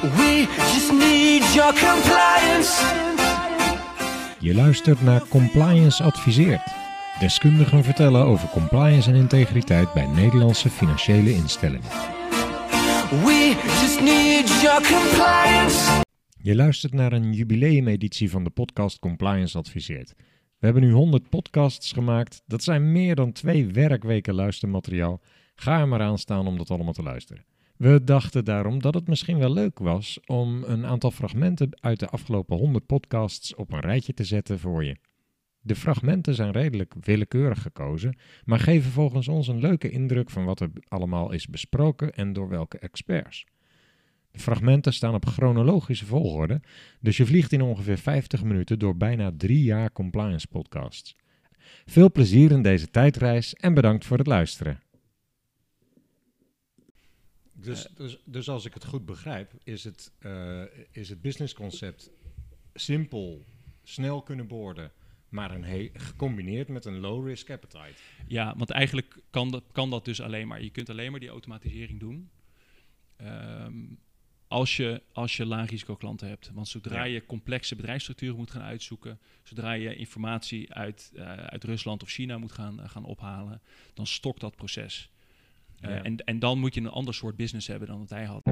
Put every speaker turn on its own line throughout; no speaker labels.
We just need your compliance.
Je luistert naar Compliance Adviseert. Deskundigen vertellen over compliance en integriteit bij Nederlandse financiële instellingen.
We just need your compliance.
Je luistert naar een jubileumeditie van de podcast Compliance Adviseert. We hebben nu 100 podcasts gemaakt. Dat zijn meer dan twee werkweken luistermateriaal. Ga er maar aan staan om dat allemaal te luisteren. We dachten daarom dat het misschien wel leuk was om een aantal fragmenten uit de afgelopen 100 podcasts op een rijtje te zetten voor je. De fragmenten zijn redelijk willekeurig gekozen, maar geven volgens ons een leuke indruk van wat er allemaal is besproken en door welke experts. De fragmenten staan op chronologische volgorde, dus je vliegt in ongeveer 50 minuten door bijna drie jaar compliance podcasts. Veel plezier in deze tijdreis en bedankt voor het luisteren. Dus, dus, dus als ik het goed begrijp, is het, uh, is het businessconcept simpel, snel kunnen boorden, maar een gecombineerd met een low risk appetite.
Ja, want eigenlijk kan dat, kan dat dus alleen maar. Je kunt alleen maar die automatisering doen. Um, als je, als je laag risico klanten hebt. Want zodra je complexe bedrijfsstructuren moet gaan uitzoeken, zodra je informatie uit, uh, uit Rusland of China moet gaan, uh, gaan ophalen, dan stokt dat proces. Uh, ja. en, en dan moet je een ander soort business hebben dan dat hij had.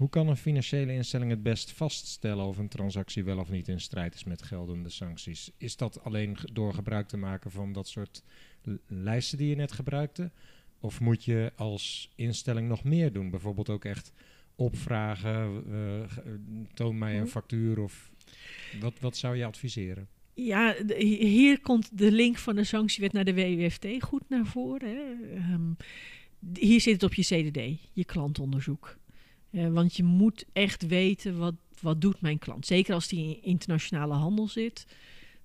Hoe kan een financiële instelling het best vaststellen of een transactie wel of niet in strijd is met geldende sancties? Is dat alleen door gebruik te maken van dat soort lijsten die je net gebruikte? Of moet je als instelling nog meer doen? Bijvoorbeeld ook echt opvragen, uh, toon mij een factuur of wat, wat zou je adviseren?
Ja, hier komt de link van de sanctiewet naar de WWFT goed naar voren. Hè. Um, hier zit het op je CDD, je klantonderzoek. Uh, want je moet echt weten wat, wat doet mijn klant. Zeker als die in internationale handel zit,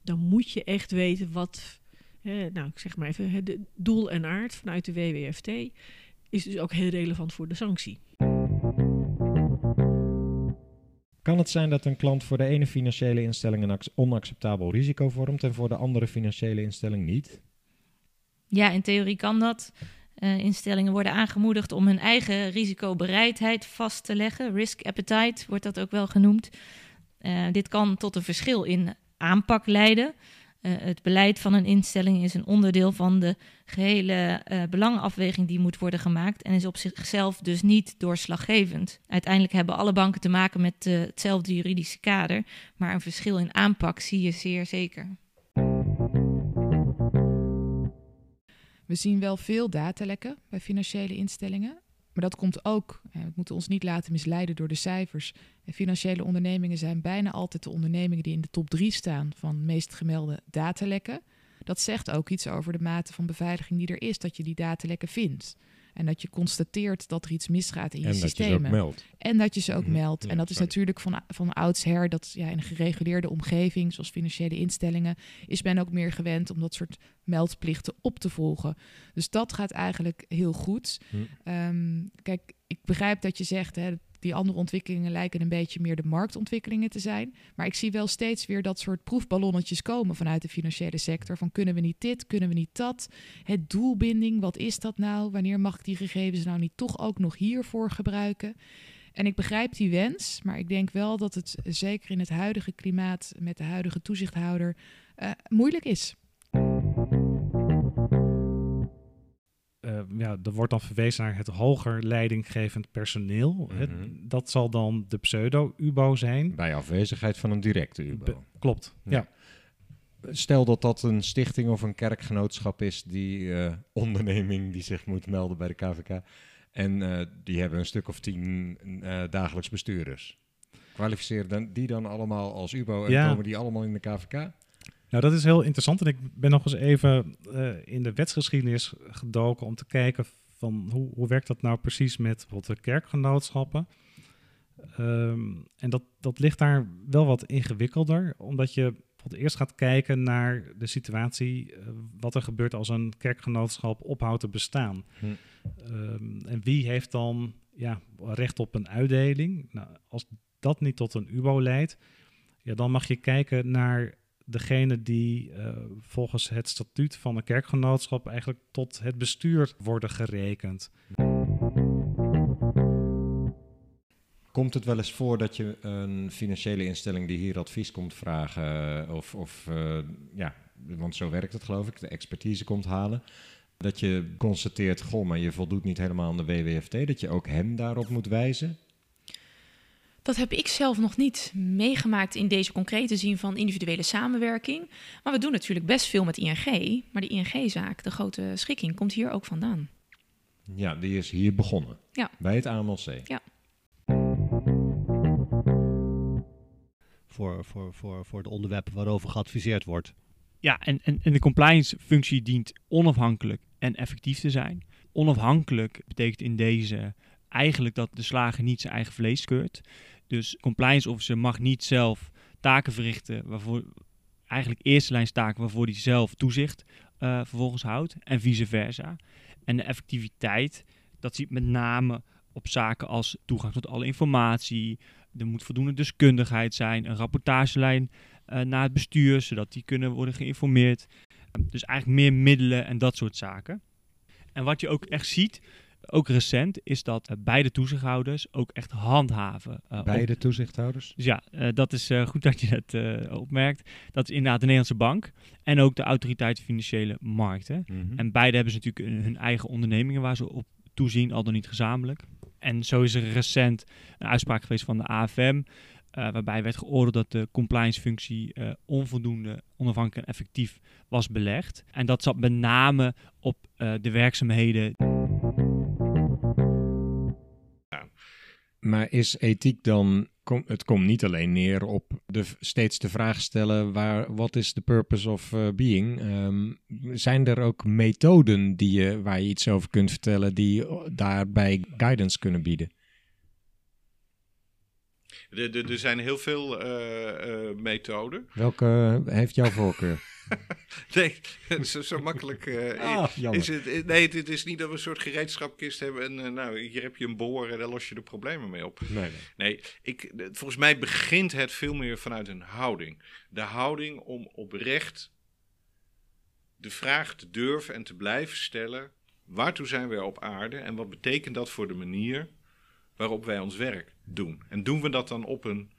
dan moet je echt weten wat, nou, ik zeg maar even, de doel en aard vanuit de WWFT is dus ook heel relevant voor de sanctie.
Kan het zijn dat een klant voor de ene financiële instelling een onacceptabel risico vormt en voor de andere financiële instelling niet?
Ja, in theorie kan dat. Uh, instellingen worden aangemoedigd om hun eigen risicobereidheid vast te leggen. Risk appetite wordt dat ook wel genoemd. Uh, dit kan tot een verschil in aanpak leiden. Uh, het beleid van een instelling is een onderdeel van de gehele uh, belangenafweging die moet worden gemaakt en is op zichzelf dus niet doorslaggevend. Uiteindelijk hebben alle banken te maken met uh, hetzelfde juridische kader, maar een verschil in aanpak zie je zeer zeker.
We zien wel veel datalekken bij financiële instellingen. Maar dat komt ook, we moeten ons niet laten misleiden door de cijfers. Financiële ondernemingen zijn bijna altijd de ondernemingen die in de top 3 staan van meest gemelde datalekken. Dat zegt ook iets over de mate van beveiliging die er is, dat je die datalekken vindt. En dat je constateert dat er iets misgaat in je
en
systemen.
Dat je meldt.
En dat je ze ook
Mhm.
meldt.
Ja,
en dat is
sorry.
natuurlijk van, van oudsher, dat ja, in een gereguleerde omgeving, zoals financiële instellingen, is men ook meer gewend om dat soort meldplichten op te volgen. Dus dat gaat eigenlijk heel goed.
Hm.
Ehm, kijk, ik begrijp dat je zegt, hè, die andere ontwikkelingen lijken een beetje meer de marktontwikkelingen te zijn. Maar ik zie wel steeds weer dat soort proefballonnetjes komen vanuit de financiële sector. Van kunnen we niet dit, kunnen we niet dat? Het doelbinding, wat is dat nou? Wanneer mag ik die gegevens nou niet toch ook nog hiervoor gebruiken? En ik begrijp die wens, maar ik denk wel dat het zeker in het huidige klimaat met de huidige toezichthouder eh, moeilijk is.
Uh, ja, er wordt dan verwezen naar het hoger leidinggevend personeel.
Mhm.
dat zal dan de pseudo-UBO zijn.
Bij afwezigheid van een directe UBO.
Be- klopt,
Ja.
ja.
Stel dat dat een stichting of een kerkgenootschap is, die eh, onderneming die zich moet melden bij de KVK. En eh, die hebben een stuk of tien eh, dagelijks bestuurders. Kwalificeren dan, die dan allemaal als UBO en
Ja.
komen die allemaal in de KVK?
Nou, dat is heel interessant. En ik ben nog eens even eh, in de wetsgeschiedenis gedoken om te kijken van hoe, hoe werkt dat nou precies met bijvoorbeeld de kerkgenootschappen. Ehm, en dat, dat ligt daar wel wat ingewikkelder, omdat je bijvoorbeeld eerst gaat kijken naar de situatie, eh, wat er gebeurt als een kerkgenootschap ophoudt te bestaan.
Hm.
Ehm, en wie heeft dan ja, recht op een uitdeling? Nou, als dat niet tot een UBO leidt, ja, dan mag je kijken naar degene die eh, volgens het statuut van een kerkgenootschap eigenlijk tot het bestuur worden gerekend.
Komt het wel eens voor dat je een financiële instelling die hier advies komt vragen, of, of eh, ja, want zo werkt het geloof ik, de expertise komt halen, dat je constateert, goh, maar je voldoet niet helemaal aan de WWFT, dat je ook hem daarop moet wijzen?
Dat heb ik zelf nog niet meegemaakt in deze concrete zin van individuele samenwerking. Maar we doen natuurlijk best veel met ING. Maar de ING-zaak, de grote schikking, komt hier ook vandaan.
Ja, die is hier begonnen.
Ja.
Bij het AMLC.
Ja.
Voor, voor, voor, voor de onderwerpen waarover geadviseerd wordt.
Ja, en, en, en de compliance-functie dient onafhankelijk en effectief te zijn. Onafhankelijk betekent in deze eigenlijk dat de slager niet zijn eigen vlees keurt. Dus compliance officer mag niet zelf taken verrichten waarvoor eigenlijk eerste lijnstaken waarvoor hij zelf toezicht uh, vervolgens houdt en vice versa. En de effectiviteit, dat ziet met name op zaken als toegang tot alle informatie. Er moet voldoende deskundigheid zijn, een rapportagelijn uh, naar het bestuur, zodat die kunnen worden geïnformeerd. Dus eigenlijk meer middelen en dat soort zaken. En wat je ook echt ziet, ook recent, is dat uh, beide toezichthouders ook echt handhaven.
Uh, beide op... toezichthouders?
Dus ja, uh, dat is goed dat je dat opmerkt. Dat is inderdaad de Nederlandse Bank en ook de Autoriteit Financiële Markten. Mm -hmm. En beide hebben ze natuurlijk hun eigen ondernemingen waar ze op toezien, al dan niet gezamenlijk. En zo is er recent een uitspraak geweest van de AFM. Uh, waarbij werd geoordeeld dat de compliance-functie uh, onvoldoende onafhankelijk en effectief was belegd. En dat zat met name op uh, de werkzaamheden.
Maar is ethiek dan, kom, het komt niet alleen neer op de, steeds de vraag stellen, waar, wat is de purpose of uh, being? Um, zijn er ook methoden die je, waar je iets over kunt vertellen, die daarbij guidance kunnen bieden?
Er zijn heel veel uh, uh, methoden.
Welke heeft jouw voorkeur?
nee, zo, zo makkelijk uh, ah, is het. Nee, het is niet dat we een soort gereedschapkist hebben en nou, hier heb je een boor en daar los je de problemen mee op.
Nee, nee.
nee ik, volgens mij begint het veel meer vanuit een houding. De houding om oprecht de vraag te durven en te blijven stellen: waartoe zijn wij op aarde en wat betekent dat voor de manier waarop wij ons werk doen. En doen we dat dan op een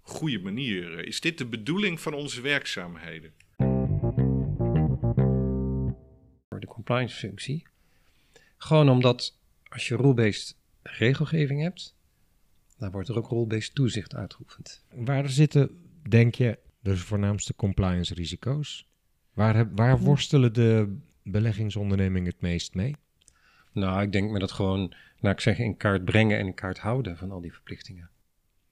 goede manier? Is dit de bedoeling van onze werkzaamheden?
Voor de compliance functie. Gewoon omdat als je rule-based regelgeving hebt, dan wordt er ook rule-based toezicht uitgeoefend.
Waar zitten, denk je, de voornaamste compliance risico's? Waar, heb, waar worstelen de beleggingsondernemingen het meest mee?
Nou, ik denk me dat gewoon, nou ik zeg, in kaart brengen en in kaart houden van al die verplichtingen.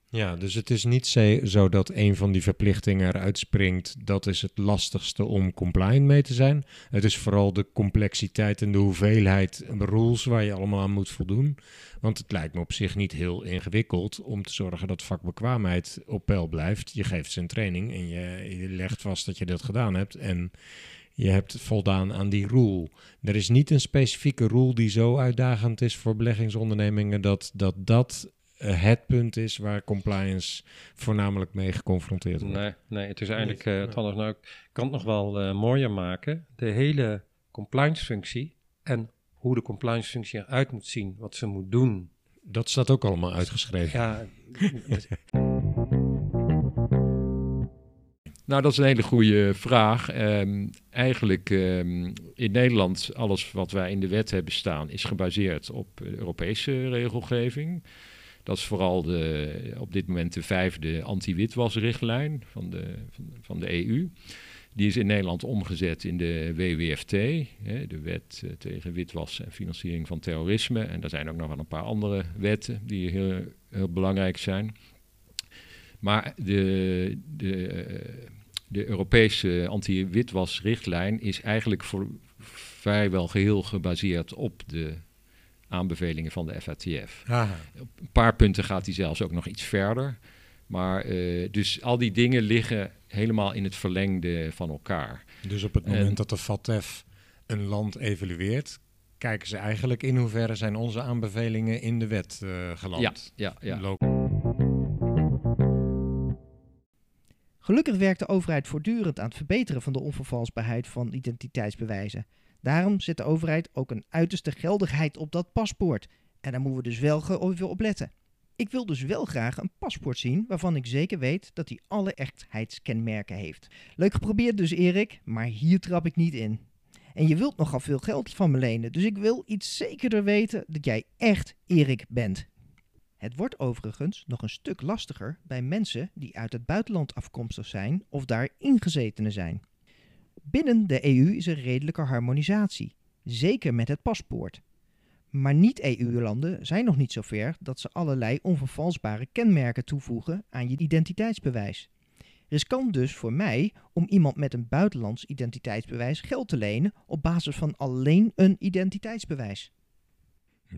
Ja, dus het is niet zo dat een van die verplichtingen eruit springt. Dat is het lastigste om compliant mee te zijn. Het is vooral de complexiteit en de hoeveelheid rules waar je allemaal aan moet voldoen. Want het lijkt me op zich niet heel ingewikkeld om te zorgen dat vakbekwaamheid op peil blijft. Je geeft ze een training en je, je legt vast dat je dat gedaan hebt. En je hebt voldaan aan die rule. Er is niet een specifieke rule die zo uitdagend is voor beleggingsondernemingen dat dat, dat uh, het punt is waar compliance voornamelijk mee geconfronteerd wordt.
Nee, nee het is eigenlijk, uh, het nou, ik kan het nog wel uh, mooier maken. De hele compliance functie en hoe de compliance functie eruit moet zien, wat ze moet doen.
Dat staat ook allemaal uitgeschreven.
Ja,
Nou, dat is een hele goede vraag. Um, eigenlijk um, in Nederland, alles wat wij in de wet hebben staan, is gebaseerd op Europese regelgeving. Dat is vooral de, op dit moment de vijfde anti-witwasrichtlijn van de, van, de EU. Die is in Nederland omgezet in de WWFT, hè, de wet uh, tegen witwas en financiering van terrorisme. En er zijn ook nog wel een paar andere wetten die heel, heel belangrijk zijn. Maar de, de, de Europese anti-witwasrichtlijn is eigenlijk voor vrijwel geheel gebaseerd op de aanbevelingen van de FATF.
Aha.
Op een paar punten gaat hij zelfs ook nog iets verder. Maar uh, dus al die dingen liggen helemaal in het verlengde van elkaar.
Dus op het moment en, dat de FATF een land evalueert, kijken ze eigenlijk in hoeverre zijn onze aanbevelingen in de wet uh, geland.
Ja, ja, ja.
Gelukkig werkt de overheid voortdurend aan het verbeteren van de onvervalsbaarheid van identiteitsbewijzen. Daarom zet de overheid ook een uiterste geldigheid op dat paspoort. En daar moeten we dus wel op letten. Ik wil dus wel graag een paspoort zien waarvan ik zeker weet dat hij alle echtheidskenmerken heeft. Leuk geprobeerd dus Erik, maar hier trap ik niet in. En je wilt nogal veel geld van me lenen, dus ik wil iets zekerder weten dat jij echt Erik bent. Het wordt overigens nog een stuk lastiger bij mensen die uit het buitenland afkomstig zijn of daar ingezetenen zijn. Binnen de EU is er redelijke harmonisatie, zeker met het paspoort. Maar niet-EU-landen zijn nog niet zover dat ze allerlei onvervalsbare kenmerken toevoegen aan je identiteitsbewijs. Riskant dus voor mij om iemand met een buitenlands identiteitsbewijs geld te lenen op basis van alleen een identiteitsbewijs.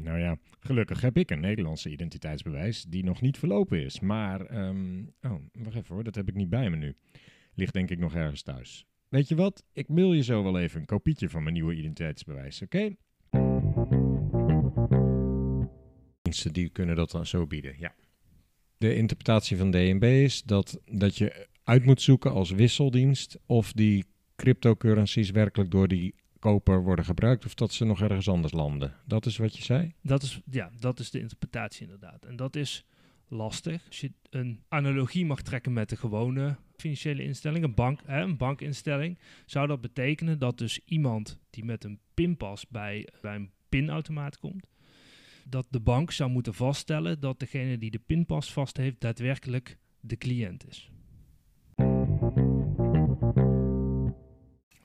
Nou ja, gelukkig heb ik een Nederlandse identiteitsbewijs die nog niet verlopen is. Maar, ehm, oh, wacht even hoor, dat heb ik niet bij me nu. Ligt denk ik nog ergens thuis. Weet je wat? Ik mail je zo wel even een kopietje van mijn nieuwe identiteitsbewijs, oké? Diensten die kunnen dat dan zo bieden, ja. De interpretatie van DNB is dat, dat je uit moet zoeken als wisseldienst of die cryptocurrencies werkelijk door die koper worden gebruikt of dat ze nog ergens anders landen. Dat is wat je zei?
Dat is, ja, dat is de interpretatie inderdaad. En dat is lastig. Als je een analogie mag trekken met de gewone financiële instelling, een, bank, hè, een bankinstelling, zou dat betekenen dat dus iemand die met een pinpas bij, bij een pinautomaat komt, dat de bank zou moeten vaststellen dat degene die de pinpas vast heeft daadwerkelijk de cliënt is.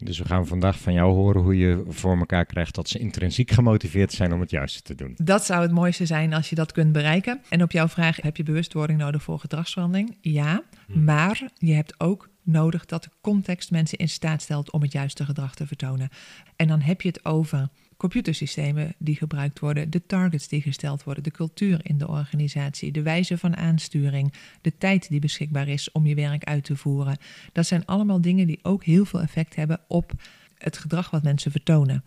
Dus we gaan vandaag van jou horen hoe je voor elkaar krijgt dat ze intrinsiek gemotiveerd zijn om het juiste te doen.
Dat zou het mooiste zijn als je dat kunt bereiken. En op jouw vraag, heb je bewustwording nodig voor gedragsverandering? Ja, maar je hebt ook nodig dat de context mensen in staat stelt om het juiste gedrag te vertonen. En dan heb je het over computersystemen die gebruikt worden, de targets die gesteld worden, de cultuur in de organisatie, de wijze van aansturing, de tijd die beschikbaar is om je werk uit te voeren. Dat zijn allemaal dingen die ook heel veel effect hebben op het gedrag wat mensen vertonen.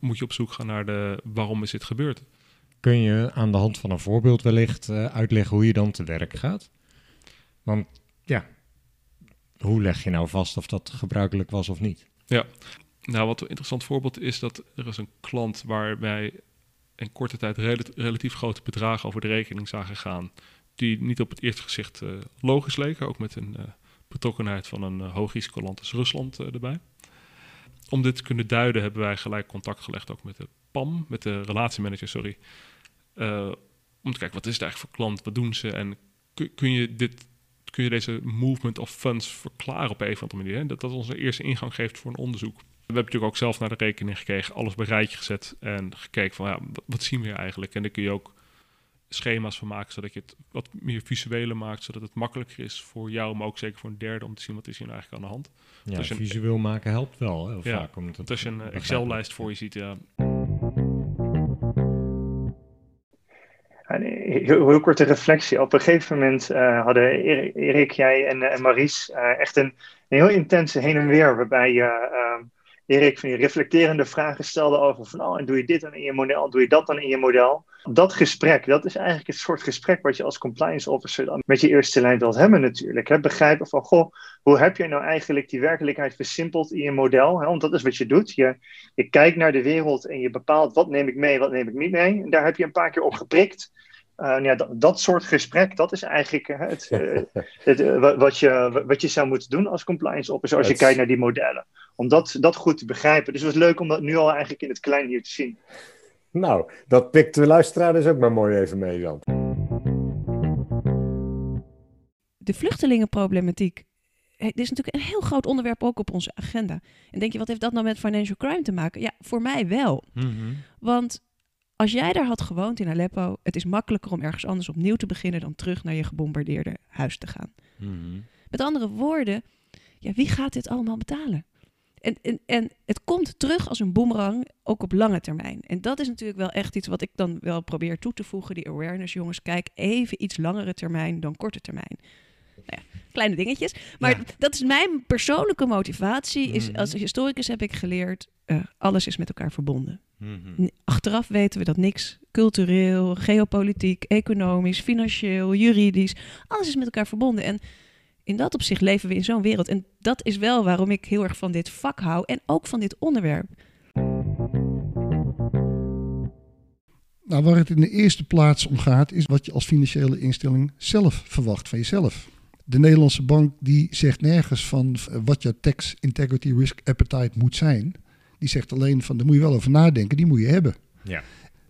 Moet je op zoek gaan naar de waarom is dit gebeurd?
Kun je aan de hand van een voorbeeld wellicht uh, uitleggen hoe je dan te werk gaat? Want ja, hoe leg je nou vast of dat gebruikelijk was of niet?
Ja, nou wat een interessant voorbeeld is dat er is een klant waarbij in korte tijd relatief grote bedragen over de rekening zagen gaan, die niet op het eerste gezicht uh, logisch leken, ook met een uh, betrokkenheid van een uh, hoogrisicoland als Rusland erbij. Om dit te kunnen duiden hebben wij gelijk contact gelegd ook met de PAM, met de relatiemanager, sorry. om te kijken, wat is het eigenlijk voor klant, wat doen ze en kun je dit kun je deze movement of funds verklaren op een of andere manier. Dat dat onze eerste ingang geeft voor een onderzoek. We hebben natuurlijk ook zelf naar de rekening gekregen, alles bij rijtje gezet en gekeken van ja, wat zien we hier eigenlijk? En dan kun je ook schema's van maken, zodat je het wat meer visueler maakt, zodat het makkelijker is voor jou, maar ook zeker voor een derde om te zien wat is hier nou eigenlijk aan de hand.
Ja, visueel maken helpt wel heel
ja,
vaak. Omdat
het als je een Excel-lijst voor je ziet, ja.
Heel, heel korte reflectie. Op een gegeven moment uh, hadden Erik, jij en, en Maries uh, echt een, een, heel intense heen en weer, waarbij je uh, Erik van die reflecterende vragen stelde over van, oh, en doe je dit dan in je model, doe je dat dan in je model? Dat gesprek, dat is eigenlijk het soort gesprek wat je als compliance officer dan met je eerste lijn wilt hebben natuurlijk. Hè? Begrijpen van, goh, hoe heb je nou eigenlijk die werkelijkheid versimpeld in je model? Hè? Want dat is wat je doet. Je, je kijkt naar de wereld en je bepaalt wat neem ik mee, wat neem ik niet mee. En daar heb je een paar keer op geprikt. Uh, ja, dat, dat, soort gesprek, dat is eigenlijk uh, het, uh, het wat, je, wat je zou moeten doen als compliance officer als je kijkt naar die modellen. Om dat, dat goed te begrijpen. Dus het was leuk om dat nu al eigenlijk in het klein hier te zien.
Nou, dat pikt de luisteraar dus ook maar mooi even mee dan.
De vluchtelingenproblematiek dit is natuurlijk een heel groot onderwerp ook op onze agenda. En denk je, wat heeft dat nou met financial crime te maken? Ja, voor mij wel.
Mm -hmm.
Want als jij daar had gewoond in Aleppo, het is makkelijker om ergens anders opnieuw te beginnen dan terug naar je gebombardeerde huis te gaan.
Mm -hmm.
Met andere woorden, ja, wie gaat dit allemaal betalen? En, en, en het komt terug als een boemerang, ook op lange termijn. En dat is natuurlijk wel echt iets wat ik dan wel probeer toe te voegen, die awareness, jongens. Kijk, even iets langere termijn dan korte termijn. Nou ja, kleine dingetjes. Maar ja. dat is mijn persoonlijke motivatie. Is, als historicus heb ik geleerd, uh, alles is met elkaar verbonden.
Mm -hmm.
Achteraf weten we dat niks cultureel, geopolitiek, economisch, financieel, juridisch, alles is met elkaar verbonden. En in dat opzicht leven we in zo'n wereld. En dat is wel waarom ik heel erg van dit vak hou en ook van dit onderwerp.
Nou, waar het in de eerste plaats om gaat, is wat je als financiële instelling zelf verwacht van jezelf. De Nederlandse bank die zegt nergens van eh, wat jouw tax integrity risk appetite moet zijn. Die zegt alleen van daar moet je wel over nadenken, die moet je hebben.
Ja.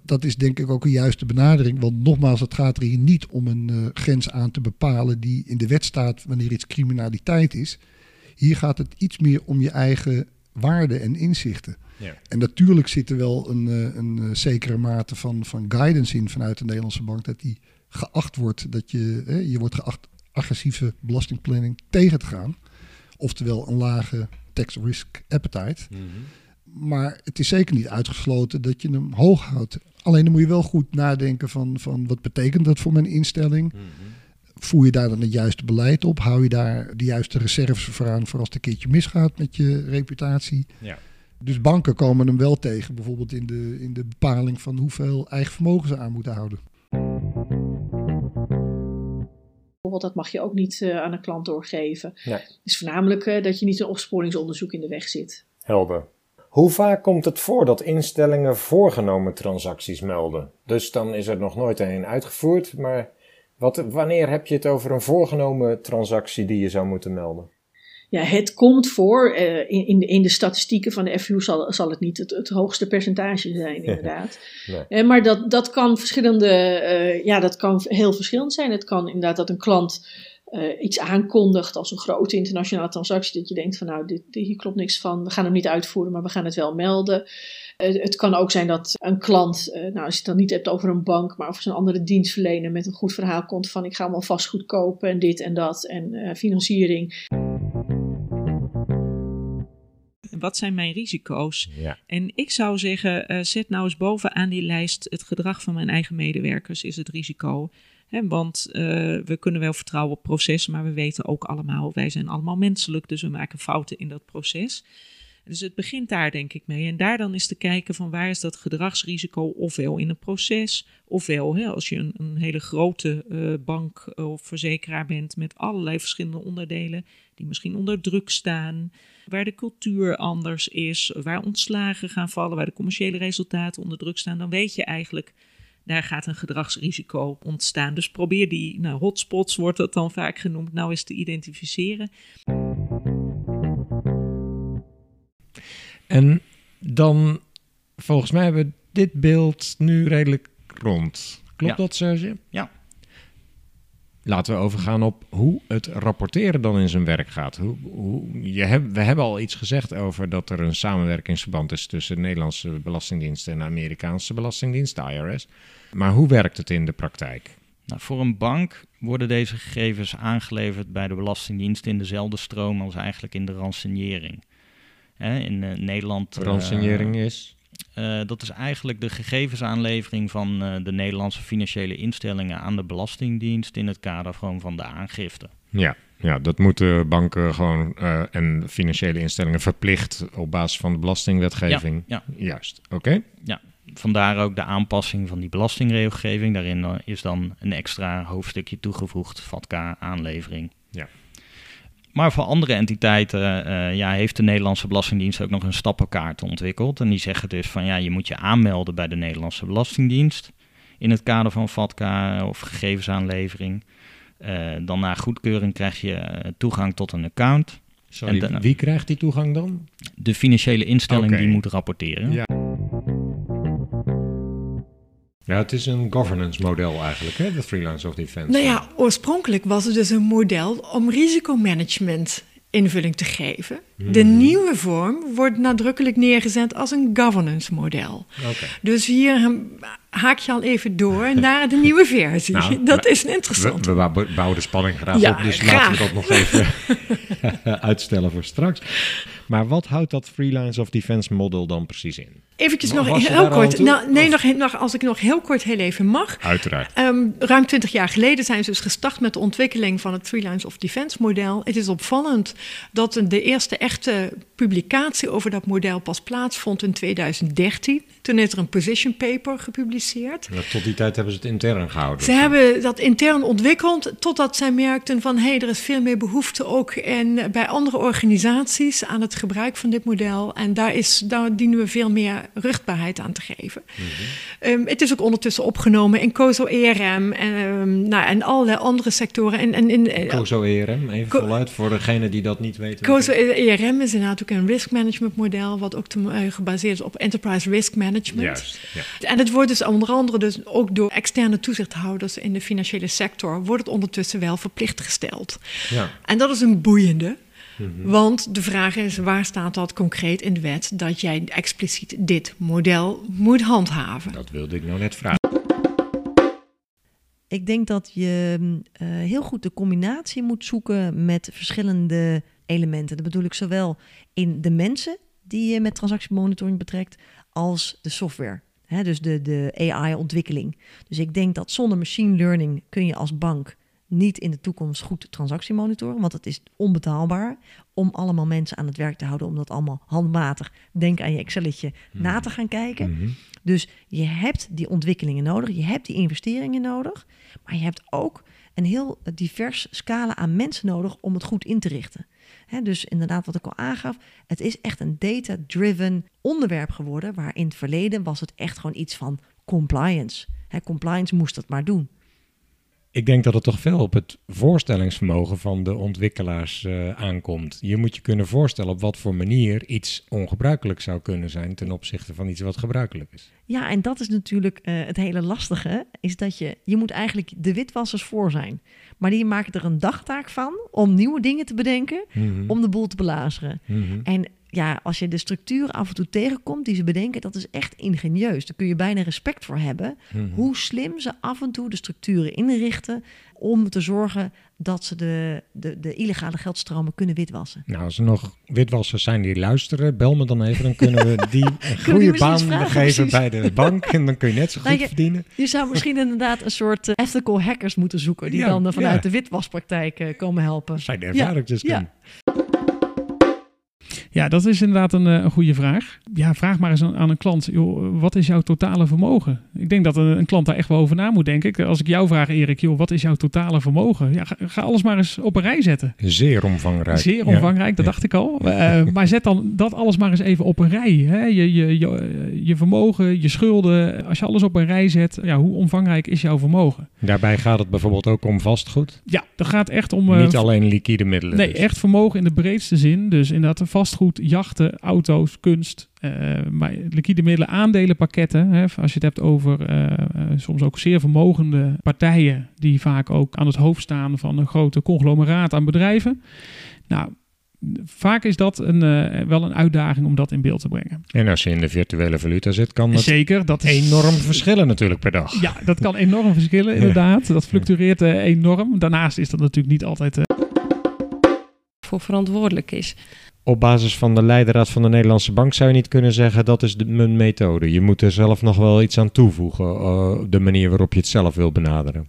Dat is denk ik ook een juiste benadering. Want nogmaals, het gaat er hier niet om een eh, grens aan te bepalen die in de wet staat wanneer iets criminaliteit is. Hier gaat het iets meer om je eigen waarden en inzichten.
Ja.
En natuurlijk zit er wel een, eh, een eh, zekere mate van, van guidance in vanuit de Nederlandse bank. Dat die geacht wordt, dat je, hè, je wordt geacht agressieve belastingplanning tegen te gaan. Oftewel een lage tax risk appetite. Maar het is zeker niet uitgesloten dat je hem hoog houdt. Alleen dan moet je wel goed nadenken van, van wat betekent dat voor mijn instelling? Voer je daar dan het juiste beleid op? Hou je daar de juiste reserves voor aan voor als het een keertje misgaat met je reputatie?
Ja.
Dus banken komen hem wel tegen, bijvoorbeeld in de, in de bepaling van hoeveel eigen vermogen ze aan moeten houden.
Bijvoorbeeld, dat mag je ook niet eh, aan een klant doorgeven.
Nee.
Het is voornamelijk eh, dat je niet een opsporingsonderzoek in de weg zit.
Helder. Hoe vaak komt het voor dat instellingen voorgenomen transacties melden? Dus dan is er nog nooit een uitgevoerd, maar wat, wanneer heb je het over een voorgenomen transactie die je zou moeten melden?
Ja, het komt voor. eh, in, in, de, in de statistieken van de FU zal, zal het niet het, het hoogste percentage zijn, inderdaad.
Nee.
Eh, maar dat, dat kan verschillende, eh, ja, dat kan heel verschillend zijn. Het kan inderdaad dat een klant eh, iets aankondigt als een grote internationale transactie. Dat je denkt van nou, dit, hier klopt niks van. We gaan hem niet uitvoeren, maar we gaan het wel melden. Eh, het kan ook zijn dat een klant, eh, nou als je het dan niet hebt over een bank, maar over zo'n andere dienstverlener met een goed verhaal komt van ik ga allemaal vastgoed kopen en dit en dat en eh, financiering.
Wat zijn mijn risico's?
Ja.
En ik zou zeggen, eh, zet nou eens bovenaan die lijst het gedrag van mijn eigen medewerkers is het risico. Want eh, we kunnen wel vertrouwen op processen, maar we weten ook allemaal, wij zijn allemaal menselijk, dus we maken fouten in dat proces. Dus het begint daar denk ik mee. En daar dan is te kijken van waar is dat gedragsrisico ofwel in een proces, ofwel als je een, een hele grote eh, bank of verzekeraar bent met allerlei verschillende onderdelen die misschien onder druk staan, waar de cultuur anders is, waar ontslagen gaan vallen, waar de commerciële resultaten onder druk staan, dan weet je eigenlijk daar gaat een gedragsrisico ontstaan. Dus probeer die nou, hotspots, wordt dat dan vaak genoemd, nou eens te identificeren.
En dan, volgens mij hebben we dit beeld nu redelijk rond. Klopt
Ja.
dat, Serge?
Ja.
Laten we overgaan op hoe het rapporteren dan in zijn werk gaat. Hoe, hoe, je heb, we hebben al iets gezegd over dat er een samenwerkingsverband is tussen de Nederlandse Belastingdienst en de Amerikaanse Belastingdienst, de IRS. Maar hoe werkt het in de praktijk?
Nou, voor een bank worden deze gegevens aangeleverd bij de Belastingdienst in dezelfde stroom als eigenlijk in de ransonering. Hè, in eh, Nederland. eh,
Ransonering is?
Eh, dat is eigenlijk de gegevensaanlevering van eh, de Nederlandse financiële instellingen aan de Belastingdienst in het kader gewoon van de aangifte.
Ja, ja dat moeten banken gewoon eh, en financiële instellingen verplicht op basis van de belastingwetgeving.
Ja,
Juist, oké.
Ja, vandaar ook de aanpassing van die belastingregelgeving. Daarin is dan een extra hoofdstukje toegevoegd, VATCA aanlevering.
Ja.
Maar voor andere entiteiten eh, ja, heeft de Nederlandse Belastingdienst ook nog een stappenkaart ontwikkeld. En die zeggen dus van ja, je moet je aanmelden bij de Nederlandse Belastingdienst in het kader van VATCA of gegevensaanlevering. Eh, dan na goedkeuring krijg je eh, toegang tot een account.
Sorry,
En
wie krijgt die toegang dan?
De financiële instelling die moet rapporteren.
Ja. Ja, het is een governance model eigenlijk, hè, de Freelance of Defense.
Nou ja, oorspronkelijk was het dus een model om risicomanagement invulling te geven. De
Mhm.
nieuwe vorm wordt nadrukkelijk neergezet als een governance model.
Oké.
Dus hier haak je al even door naar de nieuwe versie.
Nou,
dat is interessant.
We, we bou- bouwen de spanning graag
Ja,
op, dus
graag.
laten we dat nog even uitstellen voor straks. Maar wat houdt dat freelance of defense model dan precies in? Was
nog heel kort. Nou, nee, nog, nog, als ik nog heel kort heel even mag.
Uiteraard.
Ehm, ruim twintig jaar geleden zijn ze dus gestart met de ontwikkeling van het Freelance of Defense model. Het is opvallend dat de eerste echte publicatie over dat model pas plaatsvond in 2013. Toen is er een position paper gepubliceerd.
Ja, tot die tijd hebben ze het intern gehouden.
Ze hebben dat intern ontwikkeld totdat zij merkten van hé, hey, er is veel meer behoefte ook in, bij andere organisaties aan het gebruik van dit model. En daar, is, daar dienen we veel meer ruchtbaarheid aan te geven. Um, het is ook ondertussen opgenomen in COSO ERM en, um, nou, en allerlei andere sectoren. En, en in,
COSO ERM, even Co voluit voor degene die dat niet weten.
COSO ERM is inderdaad ook een risk management model, wat ook te, uh, gebaseerd is op enterprise risk management.
Juist, ja.
En het wordt dus onder andere dus ook door externe toezichthouders in de financiële sector, wordt het ondertussen wel verplicht gesteld.
Ja.
En dat is een boeiende.
Mhm.
Want de vraag is, waar staat dat concreet in de wet dat jij expliciet dit model moet handhaven?
Dat wilde ik nou net vragen.
Ik denk dat je uh, heel goed de combinatie moet zoeken met verschillende elementen. Dat bedoel ik zowel in de mensen die je met transactiemonitoring betrekt, als de software. Hè, dus de, de AI-ontwikkeling. Dus ik denk dat zonder machine learning kun je als bank niet in de toekomst goed transactie monitoren, want het is onbetaalbaar om allemaal mensen aan het werk te houden, om dat allemaal handmatig, denk aan je Excelletje,
Mhm.
na te gaan kijken. Dus je hebt die ontwikkelingen nodig, je hebt die investeringen nodig, maar je hebt ook een heel divers scala aan mensen nodig om het goed in te richten. Dus inderdaad, wat ik al aangaf, het is echt een data-driven onderwerp geworden, waar in het verleden was het echt gewoon iets van compliance. Compliance moest dat maar doen.
Ik denk dat het toch veel op het voorstellingsvermogen van de ontwikkelaars eh, aankomt. Je moet je kunnen voorstellen op wat voor manier iets ongebruikelijk zou kunnen zijn ten opzichte van iets wat gebruikelijk is.
Ja, en dat is natuurlijk eh, het hele lastige, is dat je, je moet eigenlijk de witwassers voor zijn. Maar die maken er een dagtaak van om nieuwe dingen te bedenken,
Mhm.
om de boel te belazeren.
Mhm.
En ja, als je de structuur af en toe tegenkomt die ze bedenken, dat is echt ingenieus. Daar kun je bijna respect voor hebben.
Mhm.
Hoe slim ze af en toe de structuren inrichten om te zorgen dat ze de, de, de illegale geldstromen kunnen witwassen.
Nou, als er nog witwassers zijn die luisteren, bel me dan even. Dan kunnen we die een goede baan
vragen,
geven
precies.
bij de bank. En dan kun je net zo goed
Nou, je,
verdienen.
je zou misschien inderdaad een soort eh, ethical hackers moeten zoeken... die
Ja,
dan eh, vanuit
ja.
de witwaspraktijk eh, komen helpen.
Zijn ervaringsdeskundigen.
ja.
Ja, dat is inderdaad een, eh, een goede vraag. Ja, vraag maar eens aan, aan een klant, joh, wat is jouw totale vermogen? Ik denk dat een, een klant daar echt wel over na moet denken. Als ik jou vraag, Erik, joh, wat is jouw totale vermogen? Ja, ga, ga alles maar eens op een rij zetten.
Zeer omvangrijk.
Zeer
Ja.
omvangrijk, dat
Ja.
dacht ik al. Eh, maar zet dan dat alles maar eens even op een rij. Hè? Je, je, je, je vermogen, je schulden. Als je alles op een rij zet, ja, hoe omvangrijk is jouw vermogen?
Daarbij gaat het bijvoorbeeld ook om vastgoed.
Ja, dat gaat echt om... eh,
Niet alleen liquide middelen.
Nee,
dus.
echt vermogen in de breedste zin. Dus inderdaad vastgoed, jachten, auto's, kunst. eh, maar liquide middelen, aandelenpakketten. Hè, als je het hebt over eh, eh, soms ook zeer vermogende partijen... die vaak ook aan het hoofd staan van een grote conglomeraat aan bedrijven. Nou, vaak is dat een, eh, wel een uitdaging om dat in beeld te brengen.
En als je in de virtuele valuta zit, kan dat
Zeker, dat is-
enorm verschillen natuurlijk per dag.
Ja, dat kan enorm verschillen, inderdaad. Dat fluctueert enorm. Daarnaast is dat natuurlijk niet altijd... eh,
voor verantwoordelijk is.
Op basis van de leidraad van de Nederlandse Bank zou je niet kunnen zeggen dat is de, mijn methode. Je moet er zelf nog wel iets aan toevoegen, eh, de manier waarop je het zelf wil benaderen.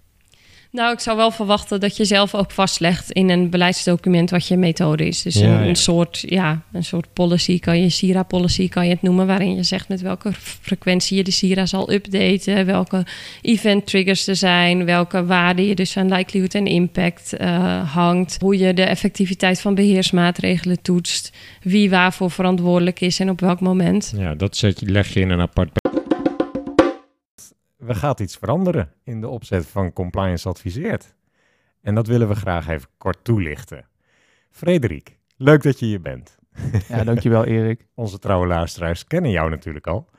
Nou, ik zou wel verwachten dat je zelf ook vastlegt in een beleidsdocument wat je methode is. Dus
Ja,
een,
ja.
soort, ja, een soort policy, kan je SIRA-policy kan je het noemen, waarin je zegt met welke frequentie je de SIRA zal updaten, welke event triggers er zijn, welke waarden je dus aan likelihood en impact eh, hangt, hoe je de effectiviteit van beheersmaatregelen toetst, wie waarvoor verantwoordelijk is en op welk moment.
Ja, dat zet leg je in een apart. We gaan iets veranderen in de opzet van Compliance Adviseert. En dat willen we graag even kort toelichten. Frederik, leuk dat je hier bent.
Ja, dankjewel, Erik.
Onze trouwe luisteraars kennen jou natuurlijk al.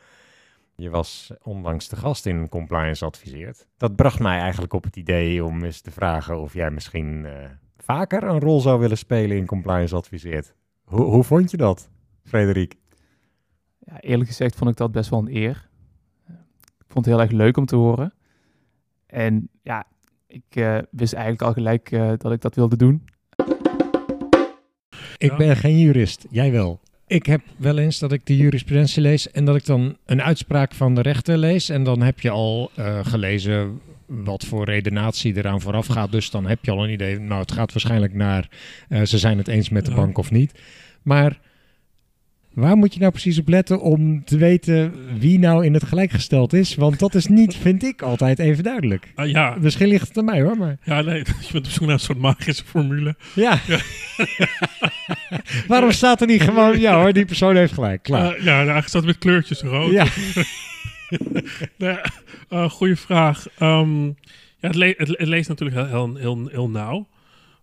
Je was onlangs te gast in Compliance Adviseert. Dat bracht mij eigenlijk op het idee om eens te vragen of jij misschien eh, vaker een rol zou willen spelen in Compliance Adviseert. Hoe, hoe vond je dat, Frederik?
Ja, eerlijk gezegd vond ik dat best wel een eer. Vond het heel erg leuk om te horen. En ja, ik eh, wist eigenlijk al gelijk eh, dat ik dat wilde doen.
Ik ben geen jurist, jij wel. Ik heb wel eens dat ik de jurisprudentie lees en dat ik dan een uitspraak van de rechter lees. En dan heb je al eh, gelezen wat voor redenatie eraan vooraf gaat. Dus dan heb je al een idee, nou het gaat waarschijnlijk naar, eh, ze zijn het eens met de bank of niet. Maar waar moet je nou precies op letten om te weten wie nou in het gelijk gesteld is? Want dat is niet, vind ik, altijd even duidelijk.
Ah, ja.
Misschien ligt het aan mij hoor, maar...
Ja, nee, je bent op zoek naar een soort magische formule.
Ja. Waarom staat er niet gewoon, ja hoor, die persoon heeft gelijk, klaar.
Uh, ja, nou, eigenlijk staat het met kleurtjes rood.
Ja.
nee, uh, goeie vraag. Um, ja, het, le het, het, leest natuurlijk heel, heel, heel, heel nauw.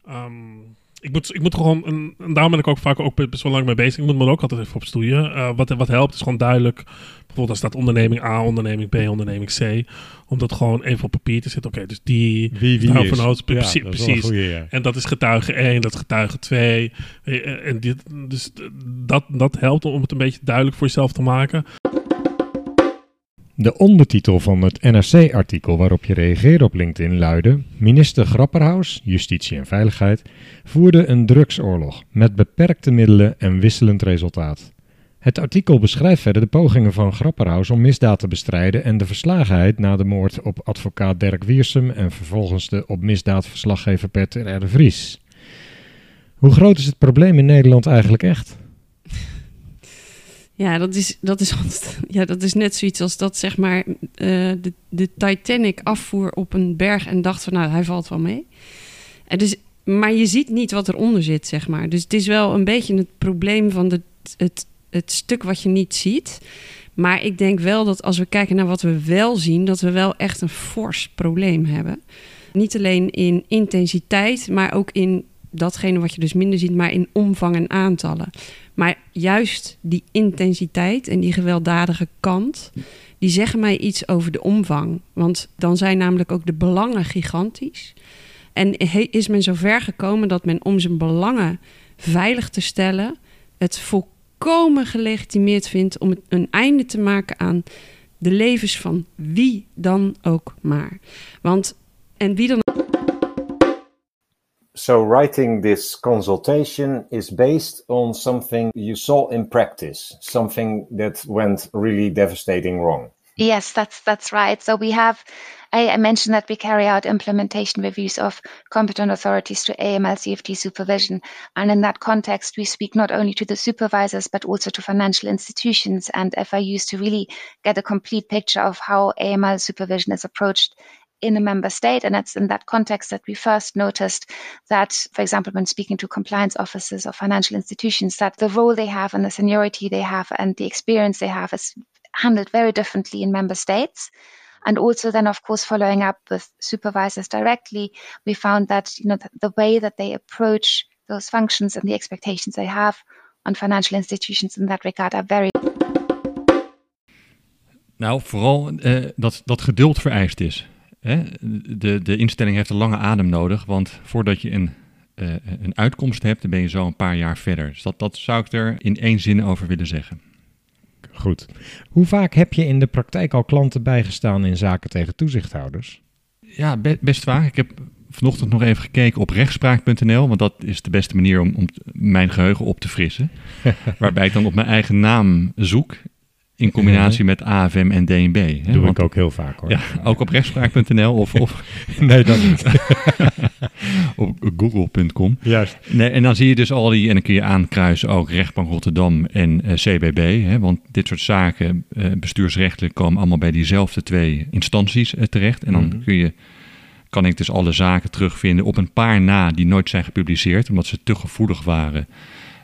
Um, ik moet, ik moet gewoon, en, en daarom ben ik ook vaak ook best wel lang mee bezig. Ik moet me er ook altijd even op stoeien. Uh, wat, wat helpt is gewoon duidelijk. Bijvoorbeeld als staat onderneming A, onderneming B, onderneming C. Om dat gewoon even op papier te zetten. Oké, okay, dus die
wie, wie is.
Van ja, precies. Precies.
Goeie, ja.
En dat is getuige 1, dat is getuige 2. En dit, dus dat, dat helpt om het een beetje duidelijk voor jezelf te maken.
De ondertitel van het NRC-artikel waarop je reageerde op LinkedIn luidde: Minister Grapperhaus, Justitie en Veiligheid, voerde een drugsoorlog met beperkte middelen en wisselend resultaat. Het artikel beschrijft verder de pogingen van Grapperhaus om misdaad te bestrijden en de verslagenheid na de moord op advocaat Dirk Wiersum en vervolgens de op misdaad verslaggever Peter R. Vries. Hoe groot is het probleem in Nederland eigenlijk echt?
Ja, dat is, dat is, ja, dat is net zoiets als dat zeg maar uh, de, de Titanic afvoer op een berg en dacht van nou, hij valt wel mee. En dus, maar je ziet niet wat eronder zit, zeg maar. Dus het is wel een beetje het probleem van de, het, het stuk wat je niet ziet. Maar ik denk wel dat als we kijken naar wat we wel zien, dat we wel echt een fors probleem hebben. Niet alleen in intensiteit, maar ook in datgene wat je dus minder ziet, maar in omvang en aantallen. Maar juist die intensiteit en die gewelddadige kant, die zeggen mij iets over de omvang. Want dan zijn namelijk ook de belangen gigantisch. En is men zo ver gekomen dat men om zijn belangen veilig te stellen, het volkomen gelegitimeerd vindt om een einde te maken aan de levens van wie dan ook maar. Want, en wie dan
So writing this consultation is based on something you saw in practice, something that went really devastating wrong.
Yes, that's that's right. So we have I, I mentioned that we carry out implementation reviews of competent authorities to AML CFT supervision. And in that context, we speak not only to the supervisors, but also to financial institutions and FIUs to really get a complete picture of how AML supervision is approached in a member state. And it's in that context that we first noticed that, for example, when speaking to compliance officers or financial institutions, that the role they have and the seniority they have and the experience they have is handled very differently in member states. And also then, of course, following up with supervisors directly, we found that, you know, the, way that they approach those functions and the expectations they have on financial institutions in that regard are very
Nou, vooral uh, dat, dat geduld vereist is. Hè? De, de instelling heeft een lange adem nodig, want voordat je een, uh, een uitkomst hebt, dan ben je zo een paar jaar verder. Dus dat, dat zou ik er in één zin over willen zeggen.
Goed. Hoe vaak heb je in de praktijk al klanten bijgestaan in zaken tegen toezichthouders?
Ja, be best vaak. Ik heb vanochtend nog even gekeken op rechtspraak.nl, want dat is de beste manier om, om mijn geheugen op te frissen. waarbij ik dan op mijn eigen naam zoek in combinatie met AFM en DNB.
Hè? Doe Want, ik ook heel vaak hoor.
Ja, ook op rechtspraak.nl of, of
nee, dat niet.
op google.com.
Juist.
Nee, en dan zie je dus al die, en dan kun je aankruisen ook rechtbank Rotterdam en uh, CBB. Hè? Want dit soort zaken, uh, bestuursrechtelijk, komen allemaal bij diezelfde twee instanties uh, terecht. En dan mm -hmm. kun je kan ik dus alle zaken terugvinden op een paar na die nooit zijn gepubliceerd, omdat ze te gevoelig waren.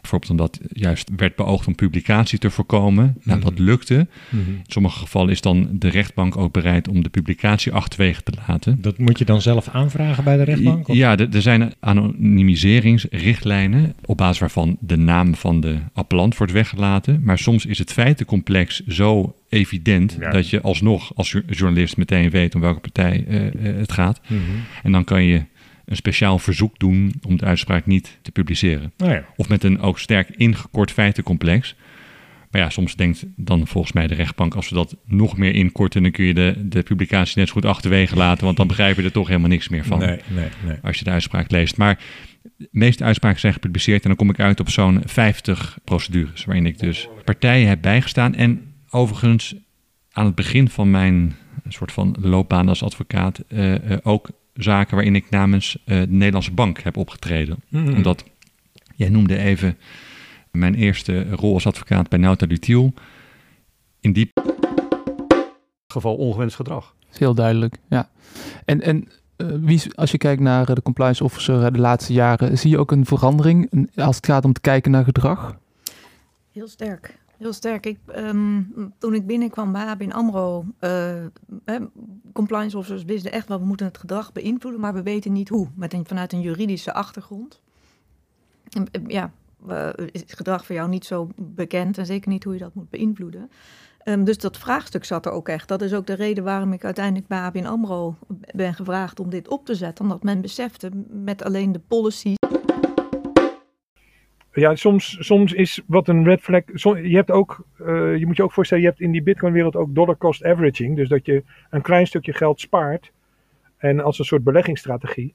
Bijvoorbeeld omdat juist werd beoogd om publicatie te voorkomen. Nou,
Mhm.
dat lukte. In sommige gevallen is dan de rechtbank ook bereid om de publicatie achterwege te laten.
Dat moet je dan zelf aanvragen bij de rechtbank? of?
Ja, er zijn anonimiseringsrichtlijnen op basis waarvan de naam van de appellant wordt weggelaten. Maar soms is het feitencomplex zo evident
Ja.
dat je alsnog als jour- journalist meteen weet om welke partij eh, eh, het gaat.
Mhm.
En dan kan je een speciaal verzoek doen om de uitspraak niet te publiceren.
Nou ja.
Of met een ook sterk ingekort feitencomplex. Maar ja, soms denkt dan volgens mij de rechtbank, als we dat nog meer inkorten, dan kun je de, de publicatie net zo goed achterwege laten, want dan begrijp je er toch helemaal niks meer van.
Nee, nee, nee.
Als je de uitspraak leest. Maar de meeste uitspraken zijn gepubliceerd en dan kom ik uit op zo'n 50 procedures, waarin ik dus partijen heb bijgestaan. En overigens aan het begin van mijn soort van loopbaan als advocaat eh, eh, ook zaken waarin ik namens eh, de Nederlandse bank heb opgetreden.
Mhm.
Omdat, jij noemde even Mijn eerste rol als advocaat bij Nauta Lutiel. In die
geval ongewenst gedrag.
Dat is heel duidelijk, ja. En, en uh, wie, als je kijkt naar uh, de compliance officer de laatste jaren, zie je ook een verandering als het gaat om te kijken naar gedrag?
Heel sterk. Heel sterk. Ik, um, toen ik binnenkwam bij ABN AMRO, compliance officers wisten echt wel, we moeten het gedrag beïnvloeden, maar we weten niet hoe, met vanuit een juridische achtergrond. En, ja, is het gedrag voor jou niet zo bekend en zeker niet hoe je dat moet beïnvloeden. Um, dus dat vraagstuk zat er ook echt. Dat is ook de reden waarom ik uiteindelijk bij ABN AMRO ben gevraagd om dit op te zetten. Omdat men besefte met alleen de policy.
Ja, soms, soms is wat een red flag. je, hebt ook, uh, je moet je ook voorstellen, je hebt in die Bitcoin-wereld ook dollar cost averaging. Dus dat je een klein stukje geld spaart. En als een soort beleggingsstrategie.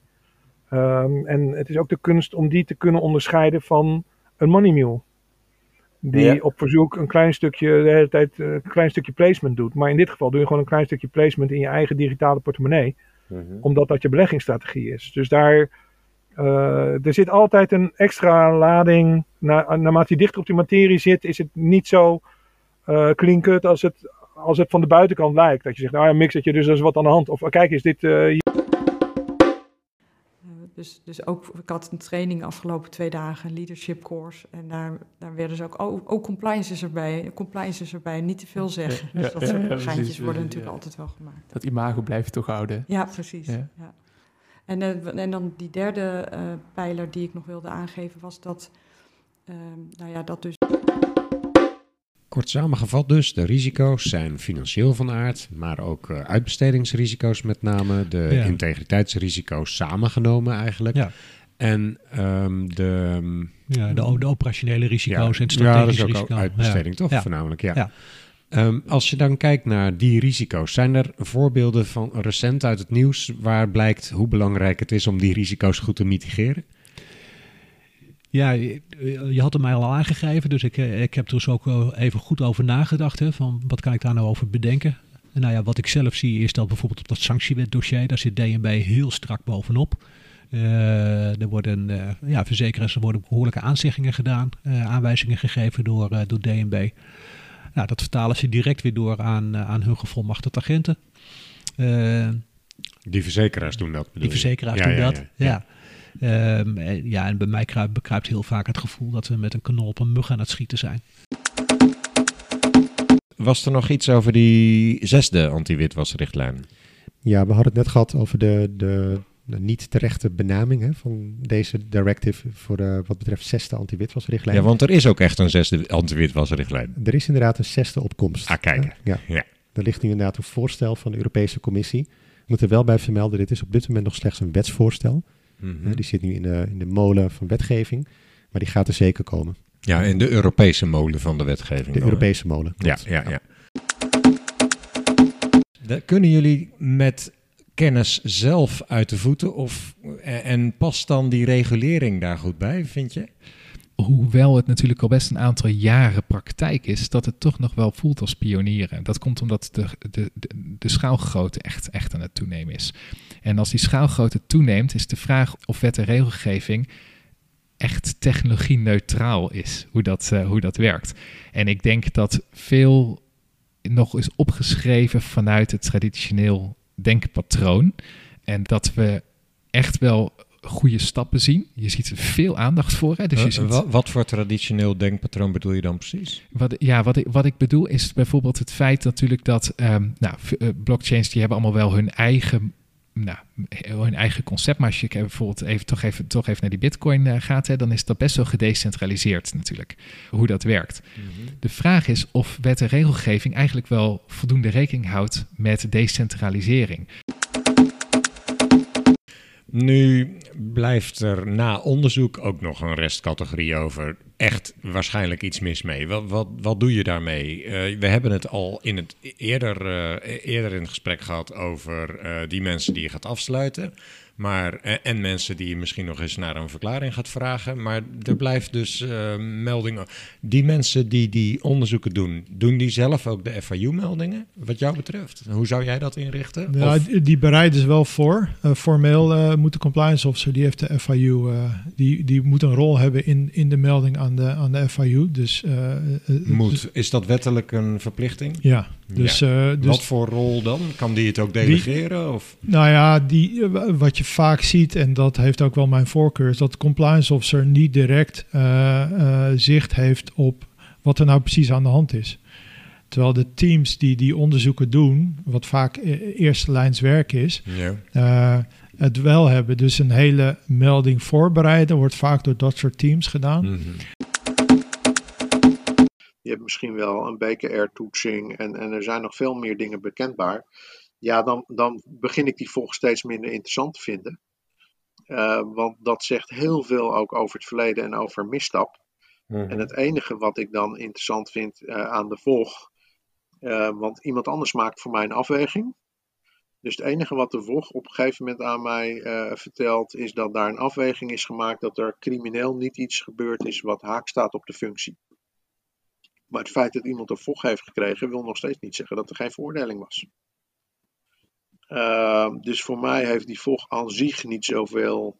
Um, en het is ook de kunst om die te kunnen onderscheiden van een money mule die ja. op verzoek een klein stukje, de hele tijd een klein stukje placement doet. Maar in dit geval doe je gewoon een klein stukje placement in je eigen digitale portemonnee. Mm -hmm. Omdat dat je beleggingsstrategie is. Dus daar, uh, er zit altijd een extra lading. Na, naarmate je dichter op die materie zit, is het niet zo uh, clean cut als het, als het van de buitenkant lijkt. Dat je zegt, nou ja, mix dat je, dus er is wat aan de hand. Of kijk eens, dit... Uh,
dus, dus ook, ik had een training afgelopen twee dagen, leadership course. En daar, daar werden ze ook, oh, oh compliance is erbij, compliance is erbij, niet te veel zeggen. Ja, dus dat ja, soort ja, geintjes precies, worden natuurlijk altijd wel gemaakt.
Dat imago blijf je toch houden.
Ja, precies. Ja. En, uh, en dan die derde uh, pijler die ik nog wilde aangeven was dat, uh, nou ja, dat dus...
Kort samengevat dus, de risico's zijn financieel van aard, maar ook uh, uitbestedingsrisico's met name, de ja. integriteitsrisico's samengenomen eigenlijk.
Ja.
En um, de,
ja, de, de, operationele risico's ja, en strategische
ja, dat is ook uitbesteding, toch? Voornamelijk, ja. Um, als je dan kijkt naar die risico's, zijn er voorbeelden van recent uit het nieuws waar blijkt hoe belangrijk het is om die risico's goed te mitigeren?
Ja, je had hem mij al aangegeven, dus ik, ik heb er dus ook even goed over nagedacht. Hè, van wat kan ik daar nou over bedenken? En nou ja, wat ik zelf zie is dat bijvoorbeeld op dat sanctiewetdossier, daar zit DNB heel strak bovenop. Uh, er worden, uh, ja, verzekeraars er worden behoorlijke aanzeggingen gedaan, aanwijzingen gegeven door, door DNB. Nou, dat vertalen ze direct weer door aan, aan hun gevolmachtigde agenten.
die verzekeraars doen dat.
Die verzekeraars
ja,
doen
ja,
dat, ja. ja. Um, ja, en bij mij kruipt, bekruipt heel vaak het gevoel dat we met een kanon op een mug aan het schieten zijn.
Was er nog iets over die zesde anti-witwasrichtlijn?
Ja, we hadden het net gehad over de, de, de niet terechte benaming hè, van deze directive voor de, wat betreft zesde anti-witwasrichtlijn.
Ja, want er is ook echt een zesde anti-witwasrichtlijn.
Er is inderdaad een zesde opkomst.
Ah, kijk.
Ja. ja. Er ligt nu inderdaad een voorstel van de Europese Commissie. We moeten er wel bij vermelden, dit is op dit moment nog slechts een wetsvoorstel. Mm-hmm. Die zit nu in de, in de molen van wetgeving, maar die gaat er zeker komen.
Ja, in de Europese molen van de wetgeving.
De Europese molen.
Ja, ja, ja. ja. Kunnen jullie met kennis zelf uit de voeten of, en past dan die regulering daar goed bij, vind je?
Hoewel het natuurlijk al best een aantal jaren praktijk is, dat het toch nog wel voelt als pionieren. Dat komt omdat de, de, de, schaalgrootte echt, echt aan het toenemen is. En als die schaalgrootte toeneemt, is de vraag of wet en regelgeving echt technologie-neutraal is, hoe dat, uh, hoe dat werkt. En ik denk dat veel nog is opgeschreven vanuit het traditioneel denkpatroon. En dat we echt wel goede stappen zien. Je ziet er veel aandacht voor. Hè? Dus je ziet...
wat, wat, voor traditioneel denkpatroon bedoel je dan precies?
Wat, ja, wat ik, wat ik bedoel is bijvoorbeeld het feit natuurlijk dat um, nou, blockchains die hebben allemaal wel hun eigen nou, hun eigen concept. Maar als je bijvoorbeeld even, toch, even, toch even naar die bitcoin uh, gaat, hè, dan is dat best wel gedecentraliseerd natuurlijk, hoe dat werkt. Mm-hmm. De vraag is of wet en regelgeving eigenlijk wel voldoende rekening houdt met decentralisering.
Nu blijft er na onderzoek ook nog een restcategorie over. Echt waarschijnlijk iets mis mee. Wat, wat, wat doe je daarmee? Uh, we hebben het al in het eerder, uh, eerder in het gesprek gehad over uh, die mensen die je gaat afsluiten. Maar, en, en mensen die je misschien nog eens naar een verklaring gaat vragen. Maar er blijft dus uh, meldingen. Die mensen die die onderzoeken doen, doen die zelf ook de FIU-meldingen, wat jou betreft? Hoe zou jij dat inrichten?
Ja,
Of-
die bereiden ze wel voor. Uh, formeel uh, moet de compliance officer, die heeft de FIU, die, die moet een rol hebben in, in de melding aan de, aan de FIU. Dus,
moet.
dus-
Is dat wettelijk een verplichting?
Ja. Dus,
Ja.
dus
wat voor rol dan? Kan die het ook delegeren?
Die-
of?
Nou ja, die, wat je vaak ziet, en dat heeft ook wel mijn voorkeur, is dat de compliance officer niet direct uh, uh, zicht heeft op wat er nou precies aan de hand is. Terwijl de teams die die onderzoeken doen, wat vaak eerste lijns werk is,
ja.
uh, het wel hebben. Dus een hele melding voorbereiden wordt vaak door dat soort teams gedaan.
Mhm.
Je hebt misschien wel een BKR-toetsing en, en er zijn nog veel meer dingen bekendbaar. Ja, dan, dan begin ik die volgens steeds minder interessant te vinden. Uh, want dat zegt heel veel ook over het verleden en over misstap. Mm-hmm. En het enige wat ik dan interessant vind uh, aan de volg, uh, want iemand anders maakt voor mij een afweging. Dus het enige wat de VOG op een gegeven moment aan mij vertelt, is dat daar een afweging is gemaakt dat er crimineel niet iets gebeurd is wat haak staat op de functie. Maar het feit dat iemand een VOG heeft gekregen, wil nog steeds niet zeggen dat er geen veroordeling was. Uh, dus voor mij heeft die VOG aan zich niet zoveel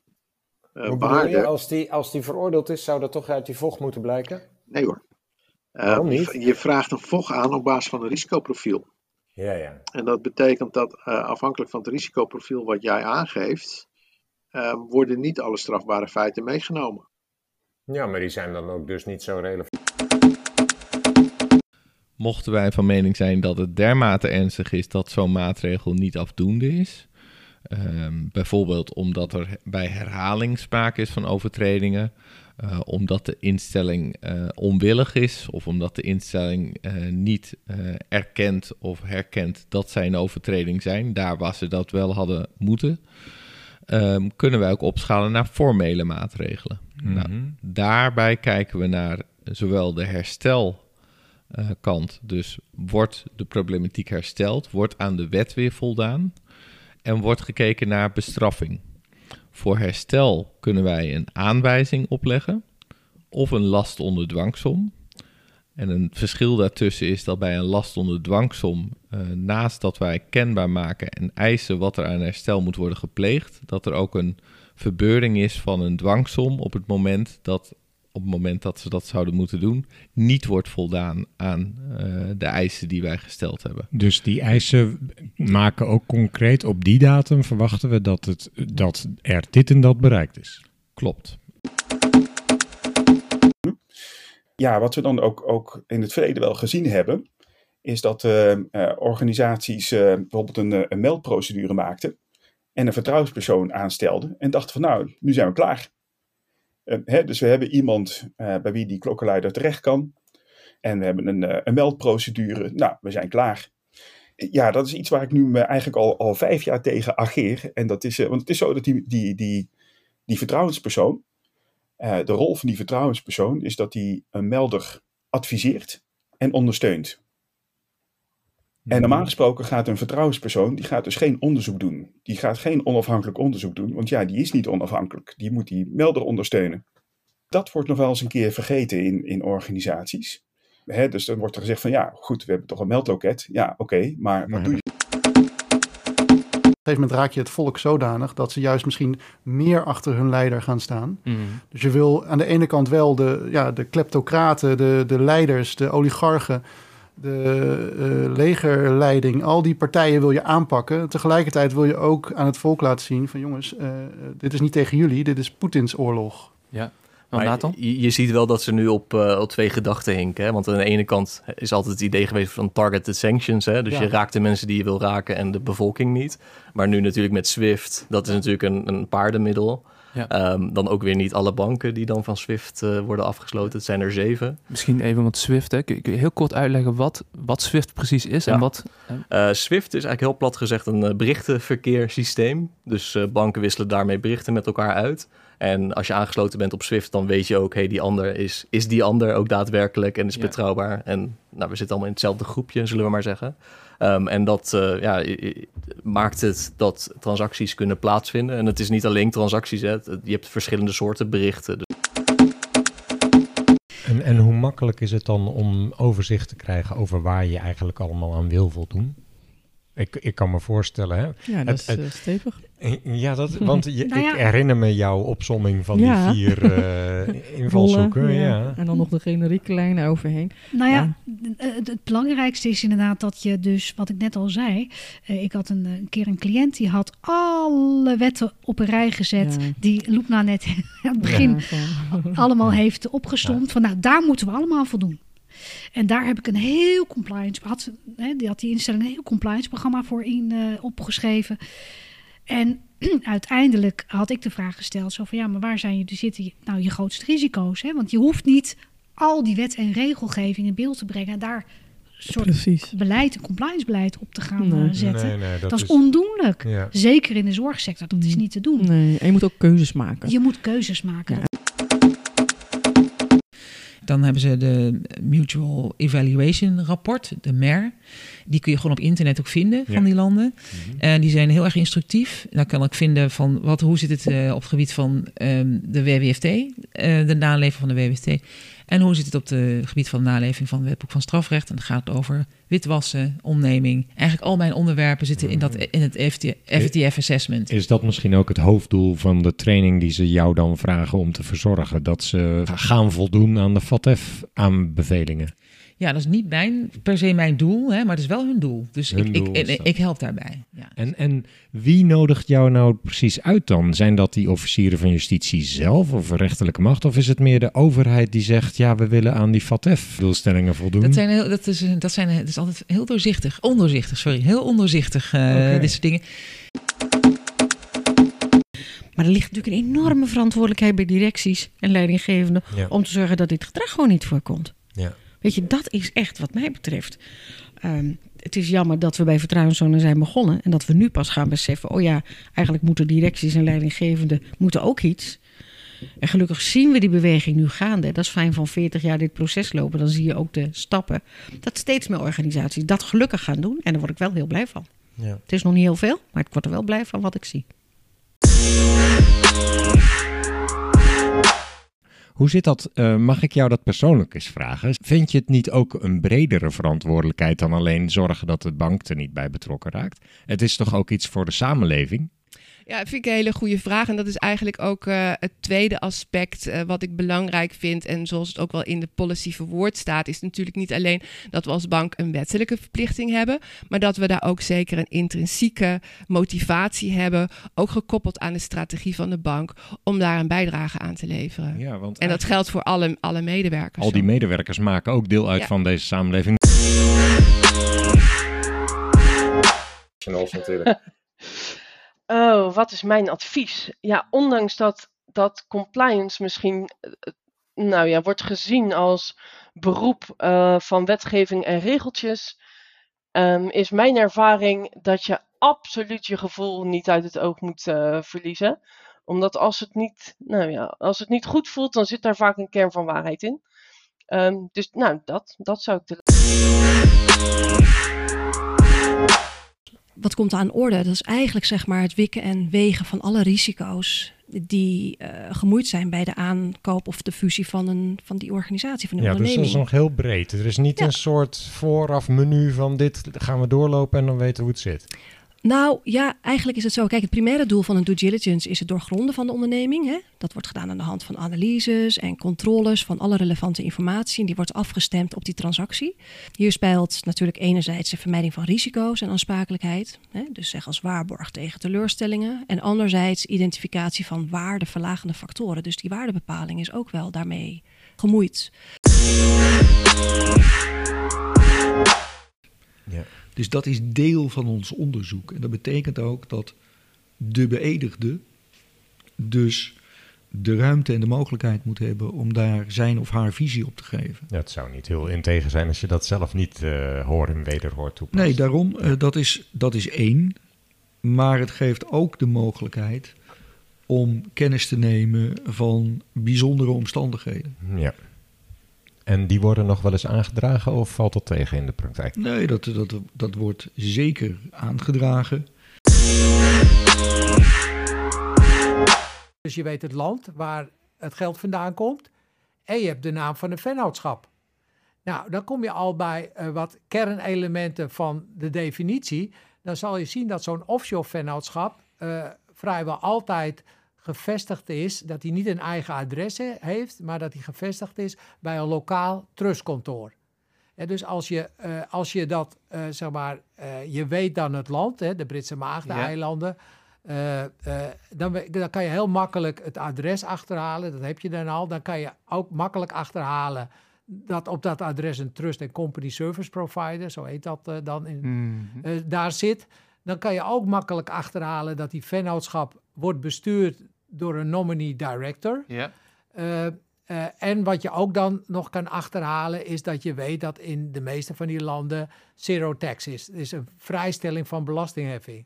uh, waarde.
Als, die, als die veroordeeld is, zou dat toch uit die VOG moeten blijken?
Nee hoor.
Waarom niet?
Je vraagt een VOG aan op basis van een risicoprofiel.
Ja, ja.
En dat betekent dat uh, afhankelijk van het risicoprofiel wat jij aangeeft, uh, worden niet alle strafbare feiten meegenomen.
Ja, maar die zijn dan ook dus niet zo relevant.
Mochten wij van mening zijn dat het dermate ernstig is dat zo'n maatregel niet afdoende is, um, bijvoorbeeld omdat er bij herhaling sprake is van overtredingen, uh, omdat de instelling uh, onwillig is of omdat de instelling uh, niet erkent of herkent dat zij een overtreding zijn, daar waar ze dat wel hadden moeten, um, kunnen wij ook opschalen naar formele maatregelen.
Mhm.
Nou, daarbij kijken we naar zowel de herstel uh, kant. Dus wordt de problematiek hersteld, wordt aan de wet weer voldaan en wordt gekeken naar bestraffing. Voor herstel kunnen wij een aanwijzing opleggen of een last onder dwangsom. En een verschil daartussen is dat bij een last onder dwangsom, uh, naast dat wij kenbaar maken en eisen wat er aan herstel moet worden gepleegd, dat er ook een verbeuring is van een dwangsom op het moment dat op het moment dat ze dat zouden moeten doen, niet wordt voldaan aan uh, de eisen die wij gesteld hebben.
Dus die eisen maken ook concreet op die datum verwachten we dat, het, dat er dit en dat bereikt is.
Klopt.
Ja, wat we dan ook, ook in het verleden wel gezien hebben, is dat uh, uh, organisaties bijvoorbeeld een, een meldprocedure maakten en een vertrouwenspersoon aanstelden en dachten van nou, nu zijn we klaar. Hè, dus we hebben iemand uh, bij wie die klokkenluider terecht kan. En we hebben een, uh, een meldprocedure. Nou, we zijn klaar. Ja, dat is iets waar ik nu eigenlijk al, al vijf jaar tegen ageer. En dat is, want het is zo dat die, die, die, die vertrouwenspersoon, de rol van die vertrouwenspersoon is dat hij een melder adviseert en ondersteunt. En normaal gesproken gaat een vertrouwenspersoon, die gaat dus geen onderzoek doen. Die gaat geen onafhankelijk onderzoek doen, want ja, die is niet onafhankelijk. Die moet die melder ondersteunen. Dat wordt nog wel eens een keer vergeten in, in organisaties. Hè, dus dan wordt er gezegd van ja, goed, we hebben toch een meldloket. Ja, oké, okay, maar wat doe je?
Op een gegeven moment raak je het volk zodanig dat ze juist misschien meer achter hun leider gaan staan.
Mhm.
Mm. Dus je wil aan de ene kant wel de, ja, de kleptocraten, de, de leiders, de oligarchen, de uh, legerleiding, al die partijen wil je aanpakken. Tegelijkertijd wil je ook aan het volk laten zien van jongens, uh, dit is niet tegen jullie, dit is Poetins oorlog.
Ja. Maar je, je, ziet wel dat ze nu op, uh, op twee gedachten hinken. Hè? Want aan de ene kant is altijd het idee geweest van targeted sanctions. Hè? Dus ja. je raakt de mensen die je wil raken en de bevolking niet. Maar nu natuurlijk met SWIFT, dat is natuurlijk een, een paardenmiddel. Ja. Um, dan ook weer niet alle banken die dan van SWIFT uh, worden afgesloten. Het zijn er zeven. Misschien even wat SWIFT. Hè? Kun je heel kort uitleggen wat, wat SWIFT precies is? Ja. En wat,
uh,
SWIFT is eigenlijk heel plat gezegd een uh, berichtenverkeerssysteem. Dus banken wisselen daarmee berichten met elkaar uit. En als je aangesloten bent op Swift, dan weet je ook, hey, die ander is, is die ander ook daadwerkelijk en is betrouwbaar. En nou, we zitten allemaal in hetzelfde groepje, zullen we maar zeggen. Ehm, en dat uh, ja, maakt het dat transacties kunnen plaatsvinden. En het is niet alleen transacties, hè. je hebt verschillende soorten berichten.
En, en hoe makkelijk is het dan om overzicht te krijgen over waar je eigenlijk allemaal aan wil voldoen? Ik, ik kan me voorstellen, hè?
Ja, dat is het, uh, stevig.
Ja, dat, want je, nou ja. ik herinner me jouw opsomming van die vier uh, invalshoeken. ja. ja.
En dan nog de generieke lijnen overheen.
Nou ja, het, het, belangrijkste is inderdaad dat je dus, wat ik net al zei... Uh, ik had een, een, keer een cliënt die had alle wetten op een rij gezet... die Loepna net aan het begin allemaal heeft opgestomd. Van nou, daar moeten we allemaal voldoen. En daar heb ik een heel compliance, had, hè, die had die instelling een heel compliance programma voor in uh, opgeschreven. En uiteindelijk had ik de vraag gesteld: zo van ja, maar waar zijn je, zitten nou je grootste risico's? Hè? Want je hoeft niet al die wet en regelgeving in beeld te brengen en daar soort Precies. beleid, een compliance beleid op te gaan nee. zetten. Nee, nee, dat, dat, is ondoenlijk. Ja. Zeker in de zorgsector, dat is niet te doen.
Nee, en je moet ook keuzes maken.
Je moet keuzes maken. Ja.
Dan hebben ze de Mutual Evaluation Rapport, de MER. Die kun je gewoon op internet ook vinden van die landen. Mhm. En die zijn heel erg instructief. Daar kan ik vinden van wat, hoe zit het uh, op het gebied van um, de WWFT, uh, eh, de naleving van de WWFT. En hoe zit het op het gebied van naleving van het wetboek van strafrecht? En dat gaat over witwassen, omneming. Eigenlijk al mijn onderwerpen zitten in, dat, in het FTF-assessment.
Is dat misschien ook het hoofddoel van de training die ze jou dan vragen om te verzorgen? Dat ze gaan voldoen aan de FATF-aanbevelingen?
Ja, dat is niet mijn, per se mijn doel, hè, maar het is wel hun doel. Dus ik, ik, ik, help daarbij. Ja.
En, en wie nodigt jou nou precies uit dan? Zijn dat die officieren van justitie zelf of rechterlijke macht? Of is het meer de overheid die zegt, ja, we willen aan die FATF-doelstellingen voldoen?
Dat zijn, heel, dat, is, dat, zijn, dat is altijd heel doorzichtig, ondoorzichtig, sorry, heel ondoorzichtig, uh, okay. dit soort dingen. Maar er ligt natuurlijk een enorme verantwoordelijkheid bij directies en leidinggevenden om te zorgen dat dit gedrag gewoon niet voorkomt.
Ja.
Weet je, dat is echt wat mij betreft. Um, het is jammer dat we bij vertrouwenszonen zijn begonnen en dat we nu pas gaan beseffen: oh ja, eigenlijk moeten directies en leidinggevenden moeten ook iets. En gelukkig zien we die beweging nu gaande. Dat is fijn van 40 jaar dit proces lopen. Dan zie je ook de stappen. Dat steeds meer organisaties dat gelukkig gaan doen. En daar word ik wel heel blij van.
Ja.
Het is nog niet heel veel, maar ik word er wel blij van wat ik zie.
Hoe zit dat? Uh, mag ik jou dat persoonlijk eens vragen? Vind je het niet ook een bredere verantwoordelijkheid dan alleen zorgen dat de bank er niet bij betrokken raakt? Het is toch ook iets voor de samenleving?
Ja, dat vind ik een hele goede vraag. En dat is eigenlijk ook uh, het tweede aspect uh, wat ik belangrijk vind. En zoals het ook wel in de policy verwoord staat, is natuurlijk niet alleen dat we als bank een wettelijke verplichting hebben, maar dat we daar ook zeker een intrinsieke motivatie hebben, ook gekoppeld aan de strategie van de bank, om daar een bijdrage aan te leveren.
Ja, want
en dat geldt voor alle, alle medewerkers.
Al die medewerkers maken ook deel uit ja. van deze samenleving.
natuurlijk. Oh, wat is mijn advies? Ja, ondanks dat, dat compliance misschien eh, nou ja, wordt gezien als beroep uh, van wetgeving en regeltjes, um, is mijn ervaring dat je absoluut je gevoel niet uit het oog moet verliezen. Omdat als het, niet, nou ja, als het niet goed voelt, dan zit daar vaak een kern van waarheid in. Um, dus nou, dat, dat zou ik. De
wat komt aan orde? Dat is eigenlijk zeg maar het wikken en wegen van alle risico's die uh, gemoeid zijn bij de aankoop of de fusie van, een, van die organisatie, van de
ja,
onderneming.
dus dat is nog heel breed. Er is niet ja. een soort vooraf menu van dit gaan we doorlopen en dan weten hoe het zit.
Nou ja, eigenlijk is het zo. Kijk, het primaire doel van een due diligence is het doorgronden van de onderneming. Hè? Dat wordt gedaan aan de hand van analyses en controles van alle relevante informatie. En die wordt afgestemd op die transactie. Hier speelt natuurlijk enerzijds de vermijding van risico's en aansprakelijkheid. Hè? Dus zeg als waarborg tegen teleurstellingen. En anderzijds identificatie van waardeverlagende factoren. Dus die waardebepaling is ook wel daarmee gemoeid.
Ja. Dus dat is deel van ons onderzoek. En dat betekent ook dat de beëdigde dus de ruimte en de mogelijkheid moet hebben om daar zijn of haar visie op te geven.
Ja, het zou niet heel integer zijn als je dat zelf niet uh, hoor en wederhoor toepast.
Nee, daarom, uh, dat, is, dat is één. Maar het geeft ook de mogelijkheid
om kennis te nemen van bijzondere omstandigheden.
Ja. En die worden nog wel eens aangedragen of valt dat tegen in de praktijk?
Nee, dat, dat, dat wordt zeker aangedragen.
Dus je weet het land waar het geld vandaan komt en je hebt de naam van een vennootschap. Nou, dan kom je al bij uh, wat kernelementen van de definitie. Dan zal je zien dat zo'n offshore vennootschap uh, vrijwel altijd gevestigd is, dat hij niet een eigen adres heeft, maar dat hij gevestigd is bij een lokaal trustkantoor. En dus als je, uh, als je dat, uh, zeg maar, uh, je weet dan het land, hè, de Britse Maagdeneilanden, ja. dan, dan kan je heel makkelijk het adres achterhalen, dat heb je dan al. Dan kan je ook makkelijk achterhalen dat op dat adres een trust en company service provider, zo heet dat dan, in, mm -hmm. daar zit. Dan kan je ook makkelijk achterhalen dat die vennootschap wordt bestuurd door een nominee director.
Ja.
Uh, uh, en wat je ook dan nog kan achterhalen, is dat je weet dat in de meeste van die landen zero tax is. Het is een vrijstelling van belastingheffing.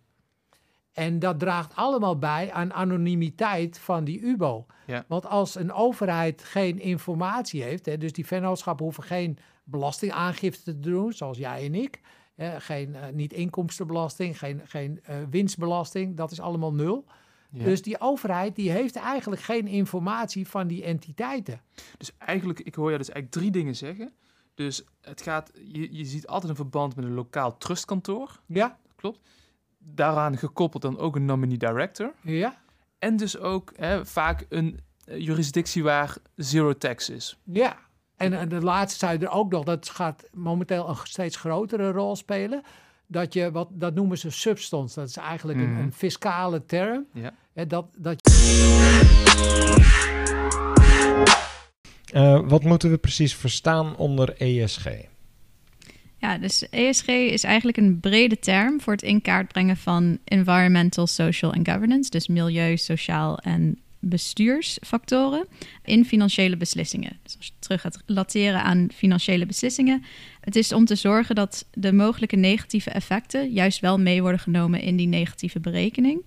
En dat draagt allemaal bij aan anonimiteit van die UBO.
Ja.
Want als een overheid geen informatie heeft, hè, dus die vennootschappen hoeven geen belastingaangifte te doen, zoals jij en ik. Hè, geen, uh, niet inkomstenbelasting, geen, geen winstbelasting, dat is allemaal nul.
Ja.
Dus die overheid die heeft eigenlijk geen informatie van die entiteiten.
Dus eigenlijk, ik hoor je dus eigenlijk drie dingen zeggen. Dus het gaat, je, je ziet altijd een verband met een lokaal trustkantoor.
Ja.
Klopt. Daaraan gekoppeld dan ook een nominee director.
Ja.
En dus ook hè, vaak een jurisdictie waar zero tax is.
Ja. En, en de laatste zei er ook nog, dat gaat momenteel een steeds grotere rol spelen dat je, wat, dat noemen ze substance. Dat is eigenlijk mm. een, een, fiscale term.
Ja.
En dat, dat...
Uh, wat moeten we precies verstaan onder ESG?
Ja, dus ESG is eigenlijk een brede term voor het in kaart brengen van environmental, social en governance. Dus milieu, sociaal en bestuursfactoren in financiële beslissingen. Dus als je terug gaat relateren aan financiële beslissingen, het is om te zorgen dat de mogelijke negatieve effecten juist wel mee worden genomen in die negatieve berekening.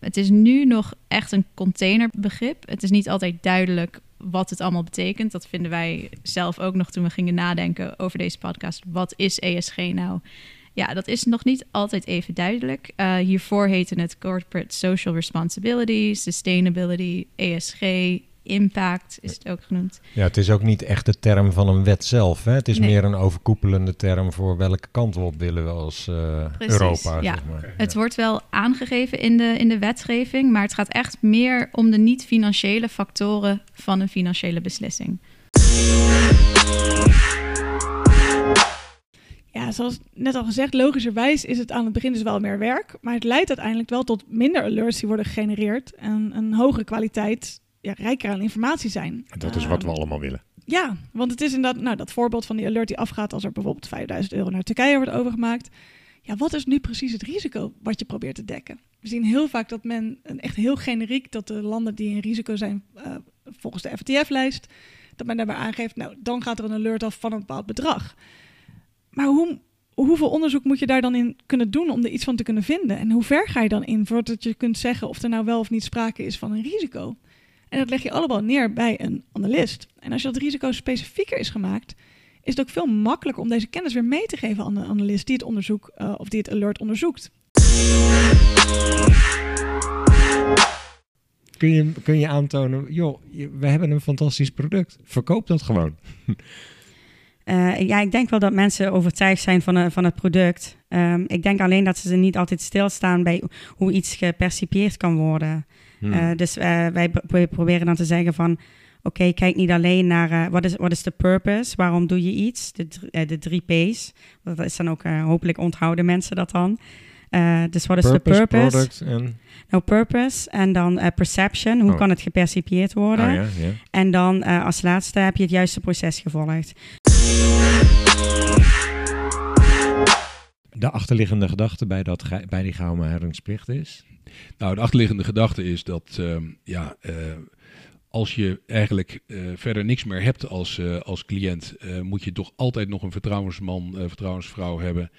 Het is nu nog echt een containerbegrip. Het is niet altijd duidelijk wat het allemaal betekent. Dat vinden wij zelf ook nog toen we gingen nadenken over deze podcast. Wat is ESG nou? Ja, dat is nog niet altijd even duidelijk. Uh, hiervoor heette het Corporate Social Responsibility, Sustainability, ESG, Impact is het ook genoemd.
Ja, het is ook niet echt de term van een wet zelf. Hè? Het is
Nee.
meer een overkoepelende term voor welke kant we op willen we als eh,
Precies,
Europa.
ja.
Zeg maar.
Het wordt wel aangegeven in de, in de wetgeving, maar het gaat echt meer om de niet-financiële factoren van een financiële beslissing.
Ja, zoals net al gezegd, logischerwijs is het aan het begin dus wel meer werk. Maar het leidt uiteindelijk wel tot minder alerts die worden gegenereerd. En een hogere kwaliteit, ja, rijker aan informatie zijn.
En dat is wat we allemaal willen.
Ja, want het is inderdaad, nou, dat voorbeeld van die alert die afgaat als er bijvoorbeeld 5000 euro naar Turkije wordt overgemaakt. Ja, wat is nu precies het risico wat je probeert te dekken? We zien heel vaak dat men, een echt heel generiek, dat de landen die in risico zijn eh, volgens de FTF-lijst, dat men daarbij aangeeft, nou, dan gaat er een alert af van een bepaald bedrag. Maar hoe, hoeveel onderzoek moet je daar dan in kunnen doen om er iets van te kunnen vinden? En hoe ver ga je dan in voordat je kunt zeggen of er nou wel of niet sprake is van een risico? En dat leg je allemaal neer bij een analist. En als je dat risico specifieker is gemaakt, is het ook veel makkelijker om deze kennis weer mee te geven aan de analist die het onderzoek uh, of die het alert onderzoekt.
Kun je, kun je aantonen, joh, we hebben een fantastisch product. Verkoop dat gewoon.
Uh, ja, ik denk wel dat mensen overtuigd zijn van, uh, van het product. Um, ik denk alleen dat ze niet altijd stilstaan bij hoe iets gepercipieerd kan worden. Hmm. Uh, dus wij proberen dan te zeggen van... Oké, okay, kijk niet alleen naar wat, is, wat is de purpose, waarom doe je iets? De, de drie P's. Dat is dan ook, hopelijk onthouden mensen dat dan. dus wat is de purpose?
Product en...
No purpose. En dan perception, hoe
Oh.
kan het gepercipieerd worden?
Ja, ja.
En dan als laatste heb je het juiste proces gevolgd.
De achterliggende gedachte bij, dat, bij die geheimhoudingsplicht is?
Nou, de achterliggende gedachte is dat ehm, ja, eh, als je eigenlijk eh, verder niks meer hebt als, eh, als cliënt, moet je toch altijd nog een vertrouwensman, vertrouwensvrouw hebben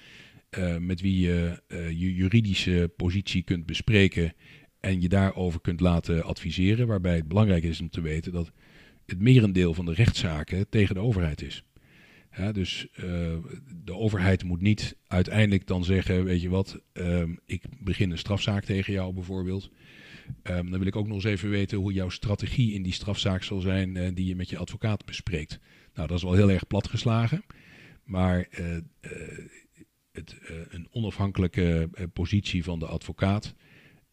met wie je je juridische positie kunt bespreken. en je daarover kunt laten adviseren. Waarbij het belangrijk is om te weten dat het merendeel van de rechtszaken tegen de overheid is. Dus uh, de overheid moet niet uiteindelijk dan zeggen, weet je wat, uh, ik begin een strafzaak tegen jou bijvoorbeeld. Um, dan wil ik ook nog eens even weten hoe jouw strategie in die strafzaak zal zijn uh, die je met je advocaat bespreekt. Nou, dat is wel heel erg platgeslagen. Maar uh, het, een onafhankelijke positie van de advocaat,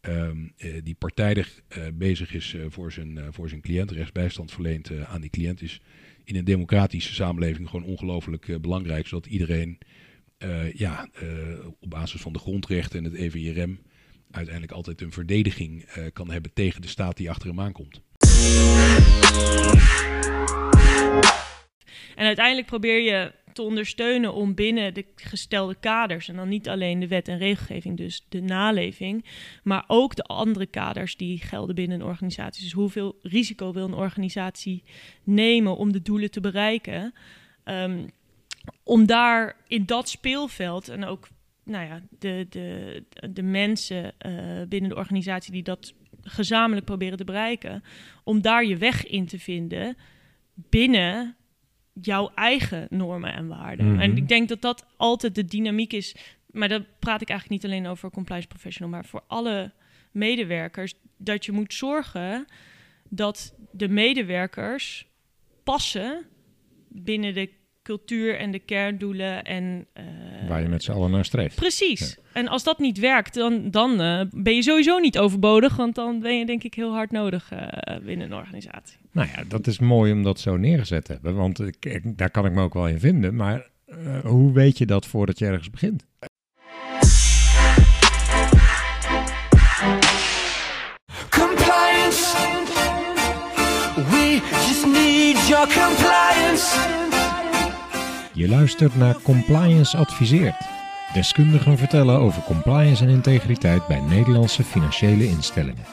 um, die partijdig bezig is voor, zijn, voor zijn cliënt, rechtsbijstand verleent aan die cliënt, is in een democratische samenleving gewoon ongelooflijk belangrijk, zodat iedereen ja, op basis van de grondrechten en het EVRM uiteindelijk altijd een verdediging kan hebben tegen de staat die achter hem aankomt.
En uiteindelijk probeer je te ondersteunen om binnen de gestelde kaders, en dan niet alleen de wet en regelgeving, dus de naleving, maar ook de andere kaders die gelden binnen een organisatie. Dus hoeveel risico wil een organisatie nemen om de doelen te bereiken? Um, om daar in dat speelveld en ook nou ja, de, de, de mensen uh, binnen de organisatie die dat gezamenlijk proberen te bereiken, om daar je weg in te vinden binnen jouw eigen normen en waarden.
Mhm.
En ik denk dat dat altijd de dynamiek is. Maar dat praat ik eigenlijk niet alleen over compliance professional, maar voor alle medewerkers. Dat je moet zorgen dat de medewerkers passen binnen de cultuur en de kerndoelen. En, uh,
Waar je met z'n allen naar streeft.
Precies. En als dat niet werkt, dan, dan uh, ben je sowieso niet overbodig. Want dan ben je denk ik heel hard nodig uh, binnen een organisatie.
Nou ja, dat is mooi om dat zo neergezet te hebben. Want ik, daar kan ik me ook wel in vinden. Maar hoe weet je dat voordat je ergens begint?
Compliance. We just need your compliance.
Je luistert naar Compliance Adviseert. Deskundigen vertellen over compliance en integriteit bij Nederlandse financiële instellingen.